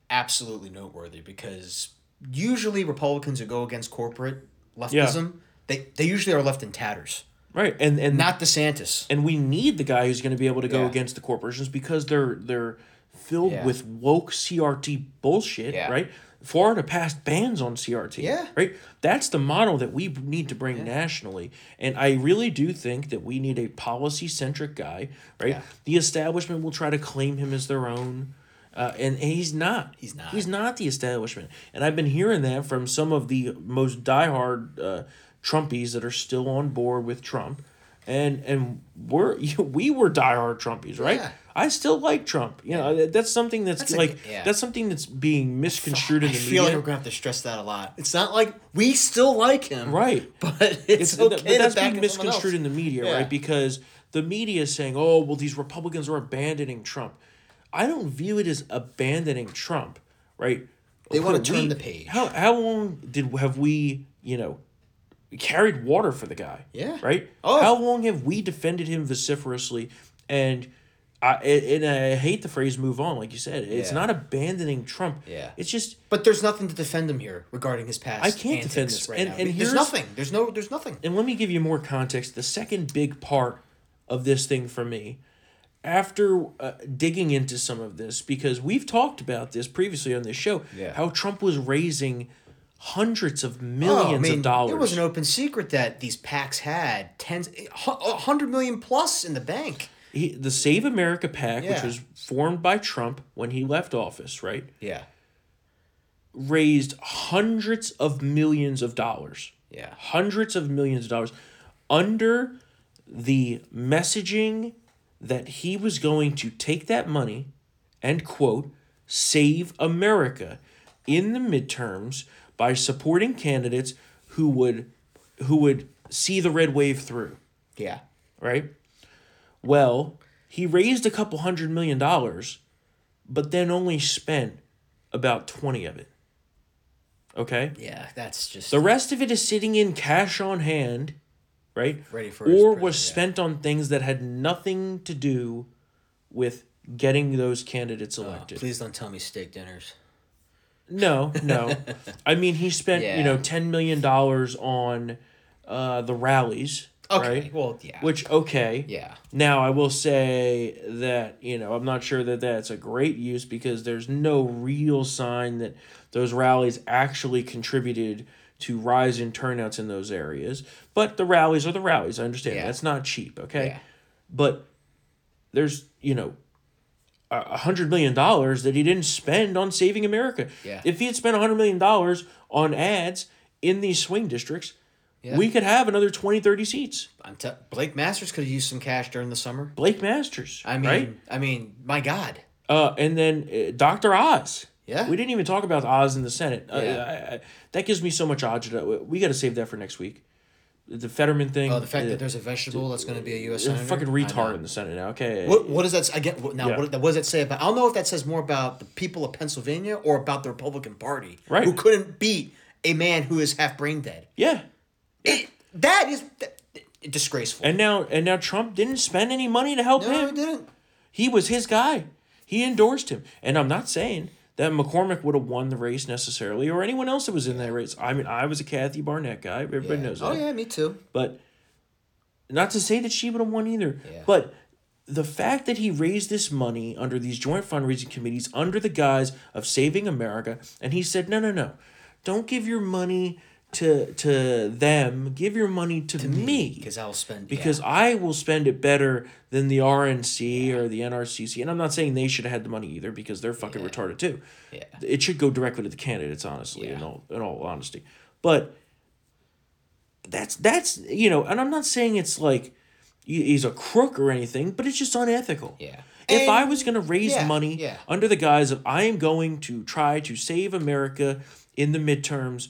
absolutely noteworthy because usually Republicans who go against corporate leftism, they, they usually are left in tatters. Right, and and Not DeSantis. and we need the guy who's going to be able to go Yeah. against the corporations because they're they're filled Yeah. with woke CRT bullshit, Yeah. right? Florida passed bans on CRT. Yeah. Right? That's the model that we need to bring nationally. And I really do think that we need a policy centric guy, right? The establishment will try to claim him as their own. Uh, and, and he's not. He's not. He's not the establishment. And I've been hearing that from some of the most diehard uh, Trumpies that are still on board with Trump. And and we're we were diehard Trumpies, right? Yeah. I still like Trump. You know, that- that's something that's, That's a- like yeah. that's something that's being misconstrued in I the feel like media. we're gonna have to stress that a lot. It's not like we still like him, Right. But it's, It's- okay but that's to being misconstrued in the media, Yeah. right? Because the media is saying, "Oh, well, these Republicans are abandoning Trump." I don't view it as abandoning Trump, right? They wanna We- turn the page. How how long did have we, you know, carried water for the guy? Yeah. Right. Oh. How long have we defended him vociferously? And I and I hate the phrase "move on," like you said. It's Yeah. not abandoning Trump. Yeah. It's just But there's nothing to defend him here regarding his past. I can't defend this. right And- now. and there's here's- nothing. There's no. There's nothing. And let me give you more context. The second big part of this thing for me, after uh, digging into some of this, because we've talked about this previously on this show, Yeah. how Trump was raising hundreds of Oh, millions of dollars. It was an open secret that these PACs had tens, eh, a hundred million plus in the bank. He, the Save America PAC, which was formed by Trump when he left office, right, Yeah. raised hundreds of millions of dollars. Yeah. hundreds of millions of dollars under the messaging that he was going to take that money and quote save America in the midterms by supporting candidates who would who would see the red wave through Yeah. right well he raised a couple hundred million dollars but then only spent about 20 of it okay Yeah. That's just the rest of it is sitting in cash on hand, right? Ready for or was yeah. spent on things that had nothing to do with getting those candidates Oh, elected. please don't tell me steak dinners. No, no. I mean, he spent you know ten million dollars on uh, the rallies, Okay. right? Well, yeah. Which okay, yeah. Now I will say that you know I'm not sure that that's a great use because there's no real sign that those rallies actually contributed to rise in turnouts in those areas. But the rallies are the rallies. I understand Yeah. that's not cheap. Okay, Yeah. but there's you know a hundred million dollars that he didn't spend on saving America. Yeah. If he had spent a hundred million dollars on ads in these swing districts, Yeah. we could have another 20, 30 seats. I'm t- Blake Masters could have used some cash during the summer. Blake Masters. I mean, right? I mean, my God. Uh, and then uh, Dr. Oz. Yeah. We didn't even talk about Oz in the Senate. Uh, Yeah. I, I, that gives me so much agita. We got to save that for next week. The Fetterman thing. Oh, the fact uh, that there's a vegetable that's going to be a U.S. a senator. fucking retard in the Senate now. Okay. What, what does that s- again? What, now, Yeah. what, what does that say about? I don't know if that says more about the people of Pennsylvania or about the Republican Party, Right. Who couldn't beat a man who is half brain dead. Yeah. It, that is that, disgraceful. And now and now Trump didn't spend any money to help no, him. it didn't. He was his guy. He endorsed him. And I'm not saying that McCormick would have won the race necessarily or anyone else that was in that race. I mean, I was a Kathy Barnette guy. Everybody knows oh, that. Oh yeah, me too. But not to say that she would have won either. Yeah. But the fact that he raised this money under these joint fundraising committees under the guise of saving America, and he said, no, no, no, don't give your money to to them. Give your money to, me. Because I'll spend Because yeah. I will spend it better than the RNC or the NRCC. And I'm not saying they should have had the money either because they're fucking retarded too. Yeah. It should go directly to the candidates, honestly, in all in all honesty. But that's that's you know, and I'm not saying it's like he's a crook or anything, but it's just unethical. Yeah. If And- I was going to raise yeah, money yeah. under the guise of I am going to try to save America in the midterms,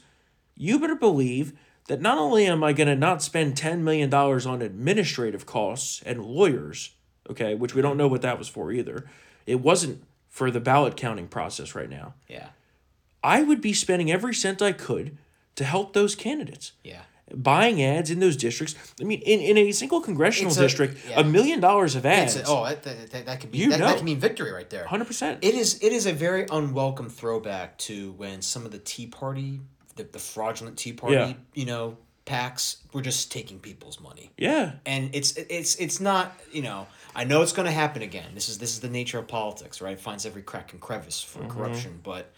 you better believe that not only am I going to not spend $10 million on administrative costs and lawyers, okay, which we don't know what that was for either. It wasn't for the ballot counting process right now. yeah, I would be spending every cent I could to help those candidates. yeah. Buying ads in those districts. I mean, in, in a single congressional a- district, yeah. a million dollars of ads. A, oh, that, that, that, that could be You that, know. that could mean victory right there. 100%. It is it is a very unwelcome throwback to when some of the Tea Party, the, the fraudulent Tea Party, Yeah. you know, PACs were just taking people's money. yeah. And it's it's it's not you know I know it's going to happen again. This is this is the nature of politics, right? It Finds every crack and crevice for Mm-hmm. corruption, but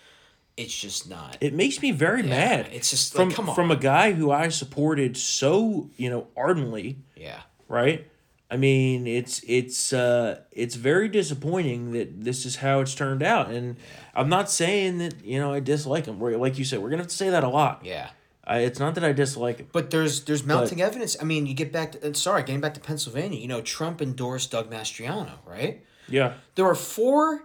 it's just not. It makes me very mad. it's just from like, come on. from a guy who I supported so you know ardently, yeah, right? I mean, it's it's uh it's very disappointing that this is how it's turned out, and I'm not saying that you know I dislike him. We're, like you said, we're gonna have to say that a lot. yeah. I, it's not that I dislike him. But there's there's mounting evidence. I mean, you get back to sorry, getting back to Pennsylvania. You know, Trump endorsed Doug Mastriano, right? Yeah, There are four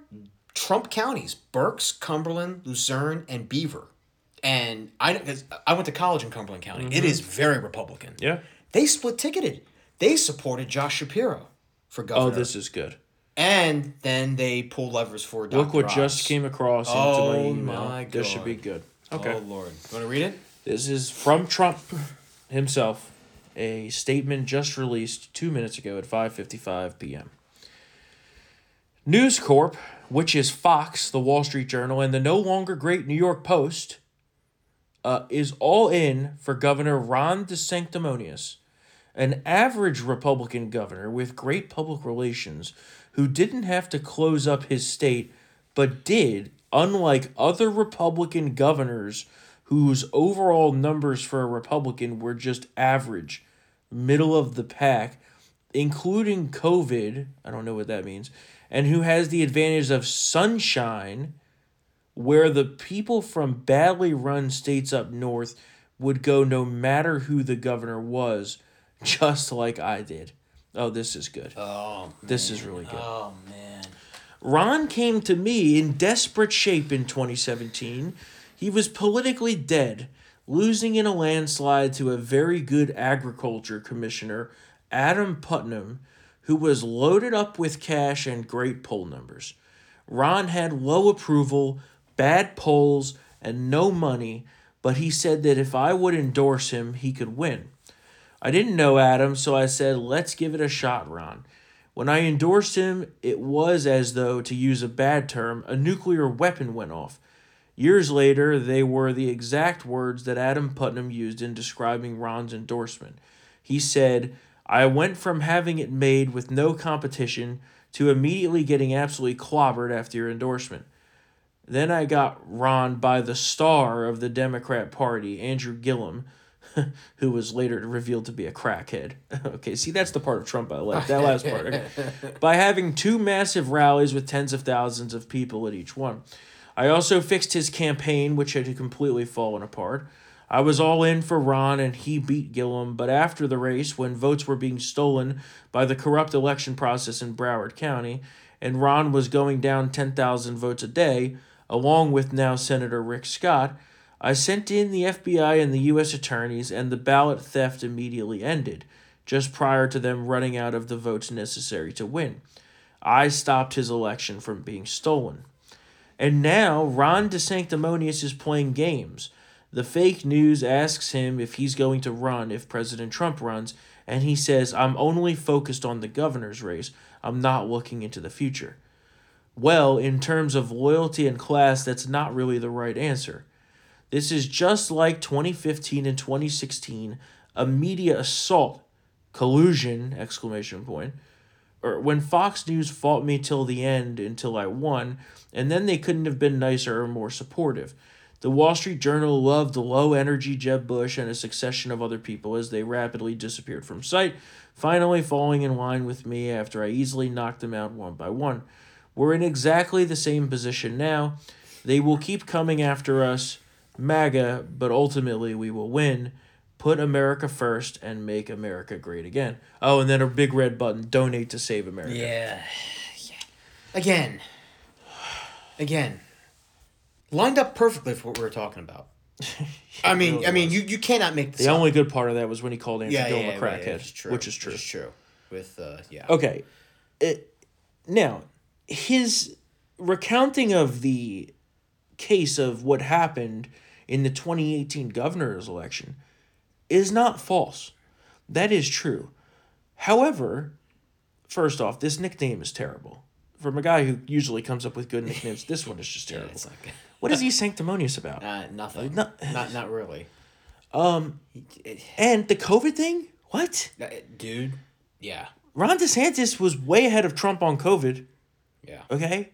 Trump counties: Berks, Cumberland, Luzerne, and Beaver. And I I went to college in Cumberland County. It is very Republican. Mm-hmm. yeah. They split ticketed. They supported Josh Shapiro for governor. Oh, this is good. and then they pulled levers for Dr. Look what Oz. just came across into my Oh email. my This should be good. Okay. Oh Lord, you want to read it? This is from Trump himself, a statement just released two minutes ago at 5:55 p.m. News Corp, which is Fox, the Wall Street Journal, and the no longer great New York Post, uh, is all in for Governor Ron DeSanctimonious, an average Republican governor with great public relations, who didn't have to close up his state, but did, unlike other Republican governors whose overall numbers for a Republican were just average, middle of the pack, including COVID. I don't know what that means. And who has the advantage of sunshine, where the people from badly run states up north would go no matter who the governor was, just like I did. Oh, this is good. Oh, This is really good. oh man. Ron came to me in desperate shape in 2017. He was politically dead, losing in a landslide to a very good agriculture commissioner, Adam Putnam, who was loaded up with cash and great poll numbers. Ron had low approval, bad polls, and no money, but he said that if I would endorse him, he could win. I didn't know Adam, so I said, let's give it a shot, Ron. When I endorsed him, it was as though, to use a bad term, a nuclear weapon went off. Years later, they were the exact words that Adam Putnam used in describing Ron's endorsement. He said, I went from having it made with no competition to immediately getting absolutely clobbered after your endorsement. Then I got Ron by the star of the Democrat Party, Andrew Gillum, who was later revealed to be a crackhead. okay, see, that's the part of Trump I like. That last part. Okay. by having two massive rallies with tens of thousands of people at each one. I also fixed his campaign, which had completely fallen apart. I was all in for Ron and he beat Gillum, but after the race, when votes were being stolen by the corrupt election process in Broward County, and Ron was going down 10,000 votes a day, along with now Senator Rick Scott, I sent in the FBI and the U.S. attorneys, and the ballot theft immediately ended, just prior to them running out of the votes necessary to win. I stopped his election from being stolen. And now Ron DeSanctimonious is playing games. The fake news asks him if he's going to run if President Trump runs, and he says, I'm only focused on the governor's race. I'm not looking into the future. Well, in terms of loyalty and class, that's not really the right answer. This is just like 2015 and 2016, a media assault, collusion, exclamation point, or when Fox News fought me till the end until I won, and then they couldn't have been nicer or more supportive. The Wall Street Journal loved the low energy Jeb Bush and a succession of other people as they rapidly disappeared from sight, finally falling in line with me after I easily knocked them out one by one. We're in exactly the same position now. They will keep coming after us, MAGA, but ultimately we will win. Put America first and make America great again. Oh, and then a big red button donate to save America. Yeah. yeah. Again. Again. Lined up perfectly for what we were talking about. I mean, really I mean, was. you, you cannot make this The up. only good part of that was when he called Andrew yeah, Gillum yeah, a crackhead, yeah, which is true. which is true. Which is true. With uh, yeah. Okay. It, now, his recounting of the case of what happened in the 2018 governor's election is not false. That is true. However, first off, this nickname is terrible. From a guy who usually comes up with good nicknames, this one is just terrible. not good. What is he sanctimonious about? Uh, nothing. No- not not really. Um, and the COVID thing? What? dude. Yeah. Ron DeSantis was way ahead of Trump on COVID. Yeah. Okay.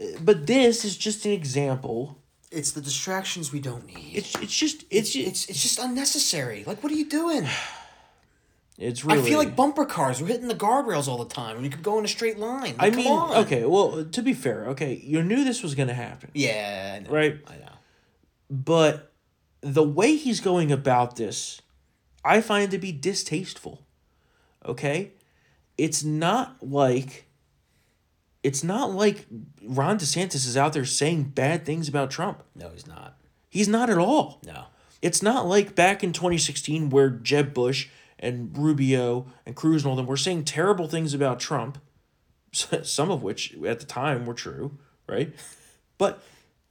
Uh, But this is just an example. It's the distractions we don't need. It's it's just it's it's it's just unnecessary. Like, what are you doing? it's really. I feel like bumper cars. We're hitting the guardrails all the time, and you could go in a straight line. I Like, mean, on. okay. Well, to be fair, okay, you knew this was gonna happen, Yeah. I know. right? I know. But the way he's going about this, I find to be distasteful. Okay, it's not like. It's not like Ron DeSantis is out there saying bad things about Trump. No, he's not. He's not at all. No. It's not like back in 2016 where Jeb Bush and Rubio and Cruz and all them were saying terrible things about Trump, some of which at the time were true, right? But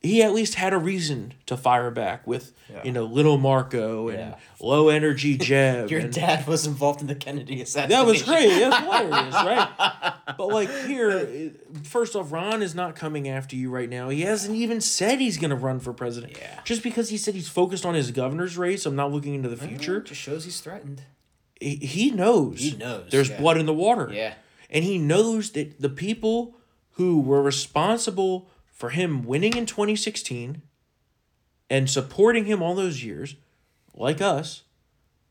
he at least had a reason to fire back with, you know, little Marco and Yeah. low energy Jeb. Your dad was involved in the Kennedy assassination. that was great. That's hilarious, right? But like here, first off, Ron is not coming after you right now. He hasn't even said he's going to run for president. Yeah. Just because he said he's focused on his governor's race, I'm not looking into the future. Just shows he's threatened. He, he knows. He knows, There's yeah. blood in the water. Yeah. And he knows that the people who were responsible for him winning in 2016 and supporting him all those years, like us,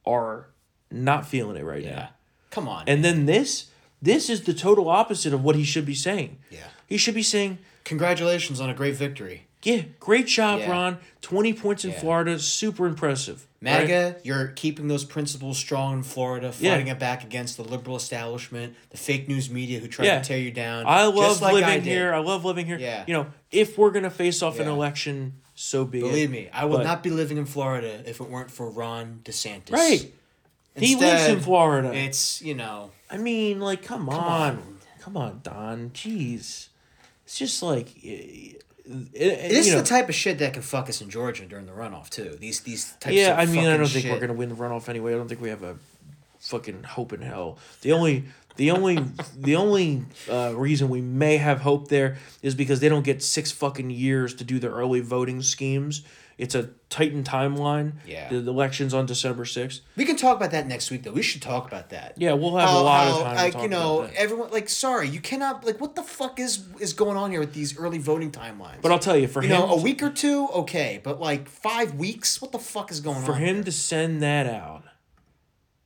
are not feeling it right Yeah. now. Come on. And then this, this is the total opposite of what he should be saying. Yeah. He should be saying, Congratulations on a great victory. Yeah, great job, Yeah. Ron. 20 points in Yeah. Florida, super impressive. MAGA, right? you're keeping those principles strong in Florida, Yeah. fighting it back against the liberal establishment, the fake news media who tried Yeah. to tear you down. I love like living I here. I love living here. Yeah. You know, if we're going to face off an election, so be it. Believe me, I would But- not be living in Florida if it weren't for Ron DeSantis. Right. he lives in Florida. It's, you know, I mean, like, come, on. on. Come on, Don. Jeez. It's just like. Eh, It, this is know, the type of shit that can fuck us in Georgia during the runoff, too. These these types Yeah, I mean, I don't think we're gonna win the runoff anyway. I don't think we have a fucking hope in hell. The only, the only, the only uh, reason we may have hope there is because they don't get six fucking years to do their early voting schemes. It's a tightened timeline. Yeah. The, the election's on December sixth. We can talk about that next week, though. We should talk about that. Yeah, we'll have a lot how, of time. Like to talk you know, everyone like sorry, you cannot like what the fuck is is going on here with these early voting timelines? But I'll tell you, for you him, know, a week or two, okay, but like five weeks, what the fuck is going for on? For him here? to send that out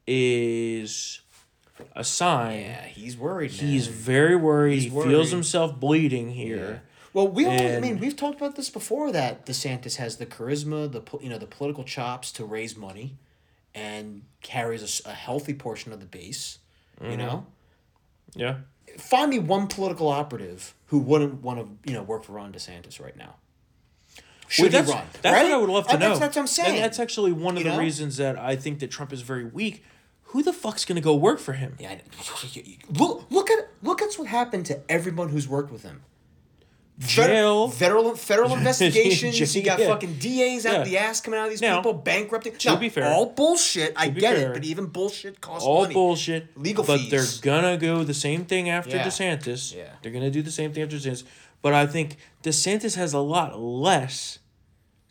is a sign. yeah, he's worried. He's very worried. He's he worried. feels himself bleeding here. Well, we all, I And- mean, we've talked about this before. That DeSantis has the charisma, the you know, the political chops to raise money, and carries a healthy portion of the base. Mm-hmm. You know, Yeah. Find me one political operative who wouldn't want to, you know, work for Ron DeSantis right now. Should Well, that's, he run? That's right? what I would love to That- know. That's, that's what I'm saying. And that's actually one of You the know? reasons that I think that Trump is very weak. Who the fuck's gonna go work for him? Yeah, look, look at look at what happened to everyone who's worked with him. Jail. federal federal investigations. you got Yeah. fucking DAs out Yeah. the ass coming out of these Now, people, bankrupting. to Now, be fair- all bullshit. I get fair, it, but even bullshit costs all money. bullshit. Legal but fees. they're gonna go the same thing after Yeah. DeSantis. Yeah. They're gonna do the same thing after DeSantis. But I think DeSantis has a lot less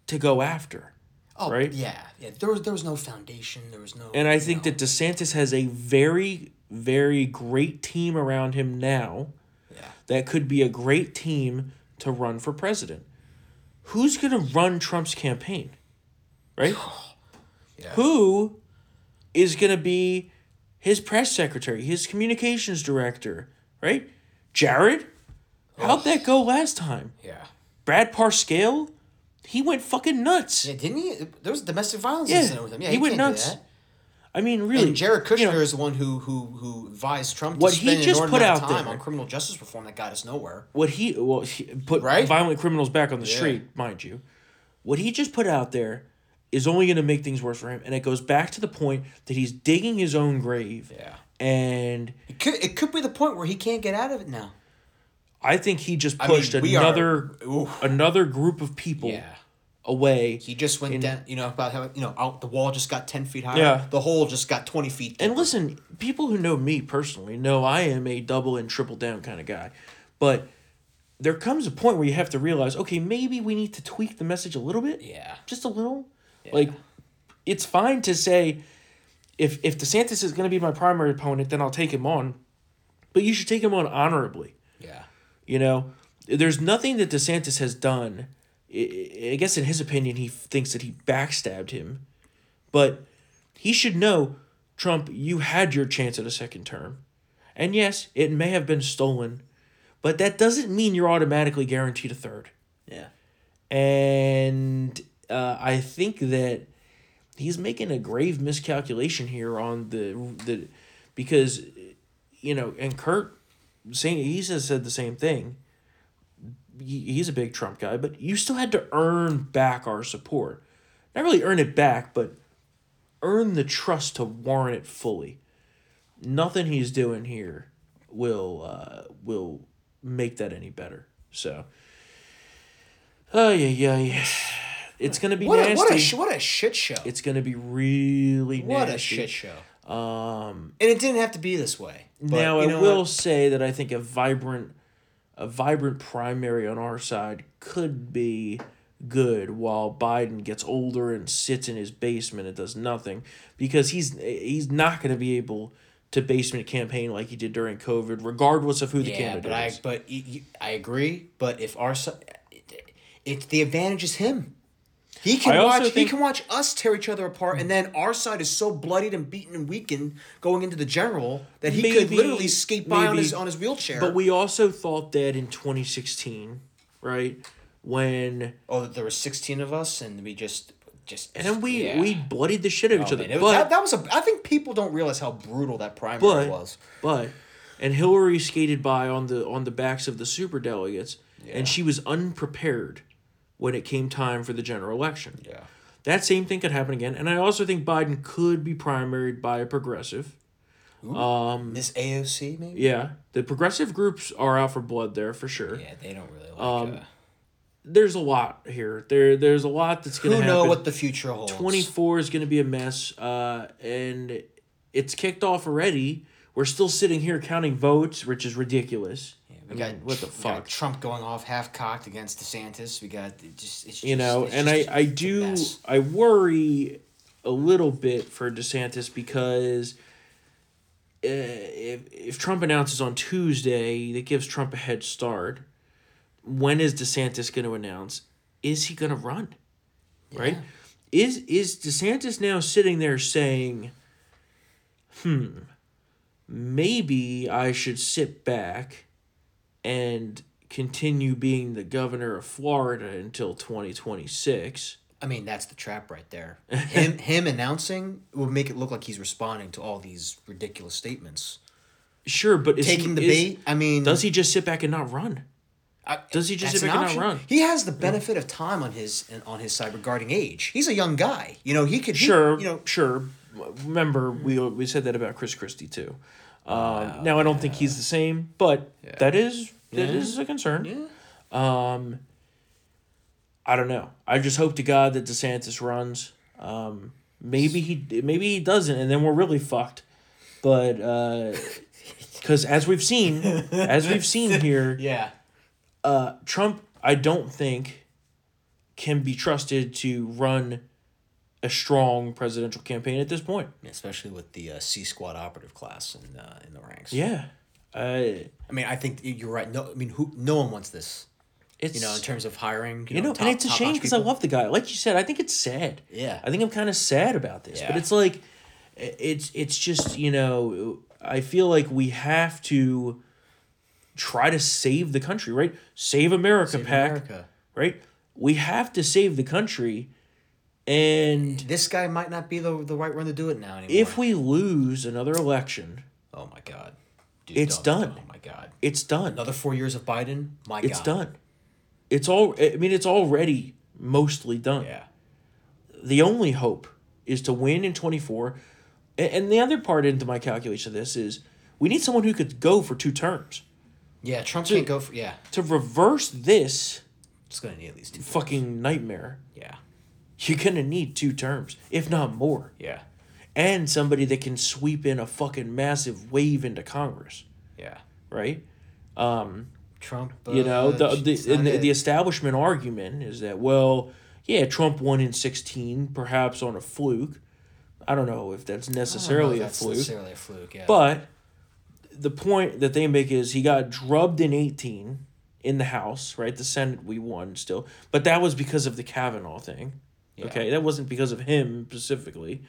to go after. Oh, right? Yeah, yeah. There was there was no foundation. There was no. And I think know, that DeSantis has a very, very great team around him now Yeah. that could be a great team to run for president. Who's gonna run Trump's campaign? Right? Yeah. Who is gonna be his press secretary, his communications director, right? Jared? How'd that go last time? Yeah. Brad Parscale? He went fucking nuts. Yeah, didn't he? There was a domestic violence Yeah, incident with him. Yeah, he he, went nuts. I mean, really. And Jared Kushner you know, is the one who who who advised Trump What to he just put out time there- on criminal justice reform that got us nowhere. what he well he put Right? violent criminals back on the Yeah. street, mind you. What he just put out there is only going to make things worse for him, and it goes back to the point that he's digging his own grave. Yeah. And It could it could be the point where he can't get out of it now. I think he just I mean, pushed are- another another group of people Yeah. Away. He just went down. You know about how you know out the wall just got ten feet higher. Yeah. The hole just got twenty feet. And listen, people who know me personally know I am a double and triple down kind of guy. But there comes a point where you have to realize, okay, maybe we need to tweak the message a little bit. Yeah. Just a little. Like it's fine to say if if DeSantis is going to be my primary opponent, then I'll take him on. But you should take him on honorably. Yeah. You know, there's nothing that DeSantis has done. I I guess in his opinion, he thinks that he backstabbed him, but he should know, Trump, you had your chance at a second term, and yes, it may have been stolen, but that doesn't mean you're automatically guaranteed a third. Yeah. And uh, I think that he's making a grave miscalculation here on the the because you know, and Kurt saying he says said the same thing. He- He's a big Trump guy, but you still had to earn back our support. Not really earn it back, but earn the trust to warrant it fully. Nothing he's doing here will uh, will make that any better. So, oh yeah, yeah, yeah. It's gonna be What a, nasty. what a sh- what a shit show. it's gonna be really what a shit show. Um, And it didn't have to be this way. But now I will what? say that I think a vibrant, a vibrant primary on our side could be good while Biden gets older and sits in his basement and does nothing because he's he's not going to be able to basement campaign like he did during COVID, regardless of who the Yeah, candidate but I is. but I agree. But if our it's the advantage is him. He can I watch. he can watch us tear each other apart, and then our side is so bloodied and beaten and weakened going into the general that he could literally skate by on his on his wheelchair. But we also thought that in twenty sixteen, right when oh, there were sixteen of us, and we just just and then we yeah. we bloodied the shit out of oh, each Oh, other. man, but that, that was a. I think people don't realize how brutal that primary but was. but and Hillary skated by on the on the backs of the super delegates Yeah. and she was unprepared when it came time for the general election. Yeah. That same thing could happen again and I also think Biden could be primaried by a progressive. Um This AOC maybe. yeah, the progressive groups are out for blood there for sure. Yeah, they don't really like. Um, uh, There's a lot here. There there's a lot that's going to. who to know what the future holds? 24 is going to be a mess uh, and it's kicked off already we're still sitting here counting votes which is ridiculous We I got mean, what the fuck? Trump going off half cocked against DeSantis. We got it just it's you know and just- i i do i worry a little bit for desantis because uh, if, if trump announces on tuesday that gives trump a head start when is desantis going to announce? Is he going to run? Right? Is is desantis now sitting there saying hmm maybe i should sit back and continue being the governor of florida until 2026 I mean, that's the trap right there. Him him announcing will make it look like he's responding to all these ridiculous statements. Sure, but is taking he, the is- bait. I mean, Does he just sit back and not run? I- does he just sit back an and not run? He has the benefit of time on his on his side regarding age. He's a young guy. You know, he could he- Sure, you know, sure. Remember, we we said that about Chris Christie too. Um, now I don't think he's the same, but that is that Yeah. is a concern. yeah. Um, I don't know. I just hope to God that DeSantis runs. Um, maybe he maybe he doesn't, and then we're really fucked. But because as we've seen, as we've seen here, Yeah. uh, Trump, I don't think can be trusted to run a strong presidential campaign at this point. Especially with the uh, C squad operative class in uh, in the ranks. Yeah, uh, I mean, I think you're right. No, I mean, who? No one wants this. it's You know, in terms of hiring. You, you know, top, and it's a shame because I love the guy. Like you said, I think it's sad. Yeah. I think I'm kind of sad about this, but it's like, it's it's just you know, I feel like we have to try to save the country, right? Save America, Save pack, America. right? We have to save the country, and This guy might not be the the right one to do it now anymore. if we lose another election, oh my god, Dude, It's don't- done. Oh my god, it's done. another four years of Biden. My it's god, it's done. It's all. I mean, it's already mostly done. Yeah, the only hope is to win in 24 A- and the other part into my calculation of this is we need someone who could go for two terms yeah. Trump can't go for yeah. to reverse this It's gonna need at least two. fucking nightmare Yeah, you're gonna need two terms if not more yeah, and somebody that can sweep in a fucking massive wave into congress yeah. right um Trump. you know uh, the the, and the, the establishment argument is that well yeah trump won in 16 perhaps on a fluke i don't know if that's I don't know necessarily if a fluke Necessarily a fluke. Yeah. But the point that they make is he got drubbed in 18 in the House, right? The Senate we won still. But that was because of the Kavanaugh thing. Yeah. Okay, that wasn't because of him specifically.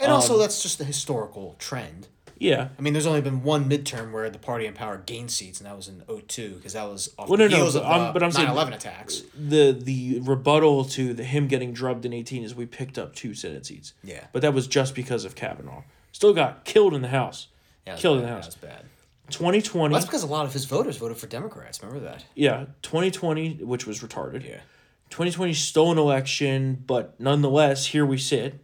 and um, also that's just the historical trend. Yeah. I mean, there's only been one midterm where the party in power gained seats, and that was in 02, because that was off Well, the no, no, but uh, but I'm saying- 9/11 attacks. The the rebuttal to the him getting drubbed in 18 is we picked up two Senate seats. Yeah. But that was just because of Kavanaugh. Still got killed in the House. Yeah, Killed in the House. That's bad. 2020. Well, that's because a lot of his voters voted for Democrats. Remember that? yeah, 2020, which was retarded. Yeah. 2020 stolen election, but nonetheless, here we sit.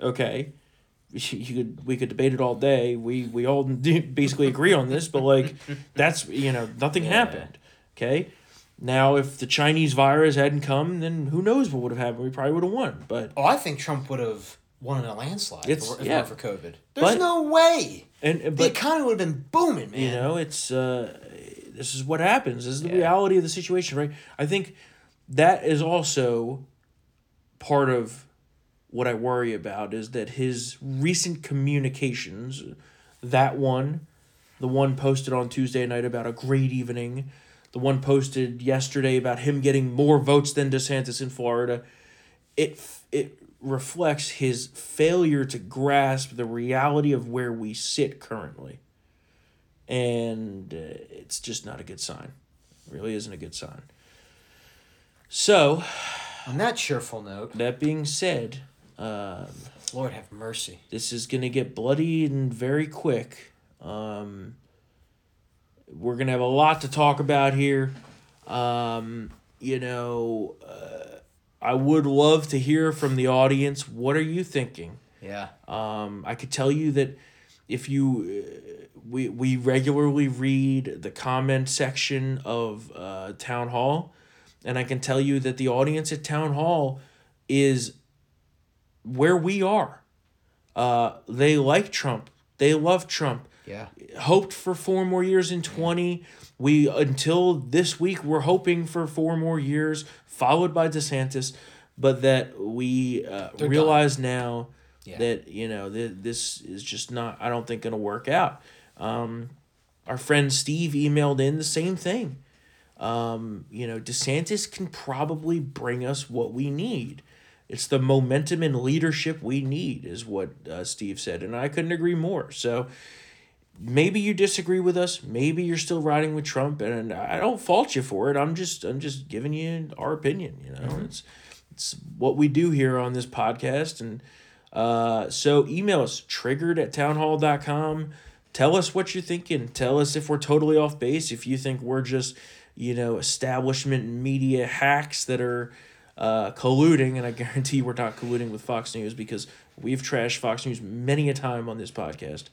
Okay, you could we could debate it all day. We we all basically agree on this, but like that's you know nothing Yeah. happened. Okay, now if the Chinese virus hadn't come, then who knows what would have happened? We probably would have won. But Oh, I think Trump would have won in a landslide It's- if yeah. weren't for COVID. There's But- no way. and The economy would have been booming, man. you know it's uh this is what happens. This is the Yeah. reality of the situation, right? I think that is also part of what I worry about is that his recent communications, that one, the one posted on Tuesday night about a great evening, the one posted yesterday about him getting more votes than DeSantis in Florida, it it reflects his failure to grasp the reality of where we sit currently. And uh, it's just not a good sign. It really isn't a good sign. So, On that cheerful note, that being said, um, Lord have mercy. this is going to get bloody and very quick. Um, we're going to have a lot to talk about here. Um, you know, uh, I would love to hear from the audience. What are you thinking? Yeah. Um, I could tell you that if you, uh, we, we regularly read the comment section of uh, Town Hall, and I can tell you that the audience at Town Hall is where we are. Uh, they like Trump. They love Trump. Yeah. Hoped for four more years in 20. We, until this week, we're hoping for four more years, followed by DeSantis. But that we uh, realize now Yeah. that, you know, th- this is just not, I don't think, going to work out. Um, our friend Steve emailed in the same thing. Um, you know, DeSantis can probably bring us what we need. It's the momentum and leadership we need, is what uh, Steve said, and I couldn't agree more. So maybe you disagree with us. Maybe you're still riding with Trump, and I don't fault you for it. I'm just I'm just giving you our opinion. You know, it's it's what we do here on this podcast, and uh, so email us triggered at townhall.com. tell us what you're thinking. Tell us if we're totally off base. If you think we're just, you know, establishment media hacks that are uh, colluding, and I guarantee we're not colluding with Fox News because we've trashed Fox News many a time on this podcast.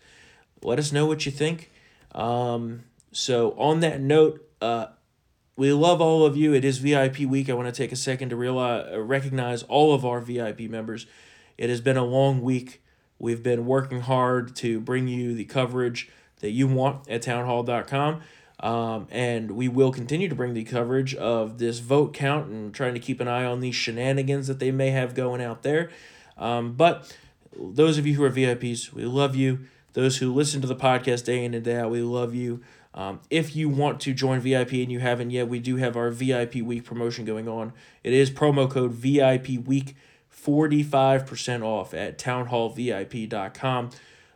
Let us know what you think. Um, so on that note, uh, we love all of you. It is VIP week. I want to take a second to realize, uh, recognize all of our VIP members. It has been a long week. We've been working hard to bring you the coverage that you want at townhall.com. Um, and we will continue to bring the coverage of this vote count and trying to keep an eye on these shenanigans that they may have going out there. Um, but those of you who are VIPs, we love you. Those who listen to the podcast day in and day out, we love you. Um, if you want to join VIP and you haven't yet, we do have our VIP week promotion going on. It is promo code VIP week 45% off at townhallvip.com.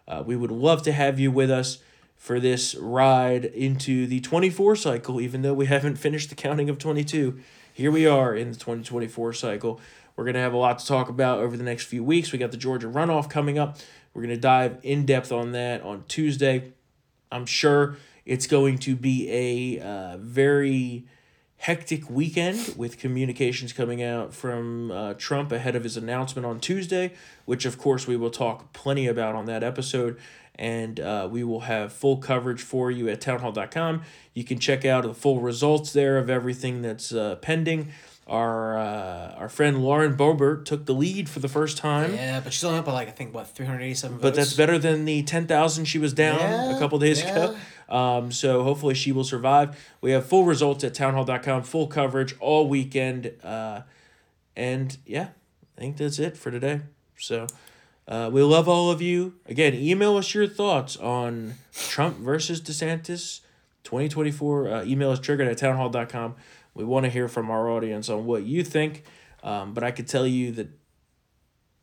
Uh, we would love to have you with us for this ride into the 24 cycle, even though we haven't finished the counting of 22. Here we are in the 2024 cycle. We're going to have a lot to talk about over the next few weeks. We got the Georgia runoff coming up. We're going to dive in depth on that on Tuesday. I'm sure it's going to be a uh, very hectic weekend with communications coming out from uh, Trump ahead of his announcement on Tuesday, which of course we will talk plenty about on that episode. And uh, we will have full coverage for you at townhall.com. You can check out the full results there of everything that's uh, pending. Our uh, our friend Lauren Boebert took the lead for the first time. Yeah, but she's only up by like I think what three hundred eighty seven votes. But that's better than the 10,000 she was down Yeah, a couple days ago. Um, so hopefully she will survive. We have full results at townhall.com, full coverage all weekend. Uh, and yeah, I think that's it for today. So uh, we love all of you. Again, email us your thoughts on Trump versus DeSantis 2024. Uh, email us triggered at townhall.com. We want to hear from our audience on what you think. Um, but I could tell you that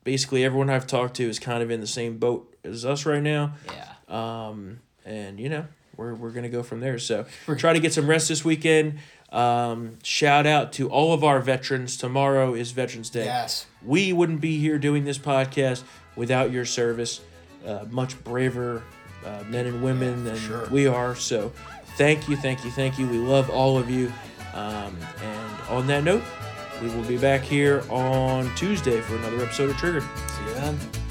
basically everyone I've talked to is kind of in the same boat as us right now. yeah. Um, and you know, we're we're gonna go from there. So try to get some rest this weekend. Um, shout out to all of our veterans. Tomorrow is Veterans Day. Yes. We wouldn't be here doing this podcast without your service. Uh, much braver uh, men and women than sure. we are. So thank you, thank you, thank you. We love all of you. Um, and on that note, we will be back here on Tuesday for another episode of Triggered. See you then.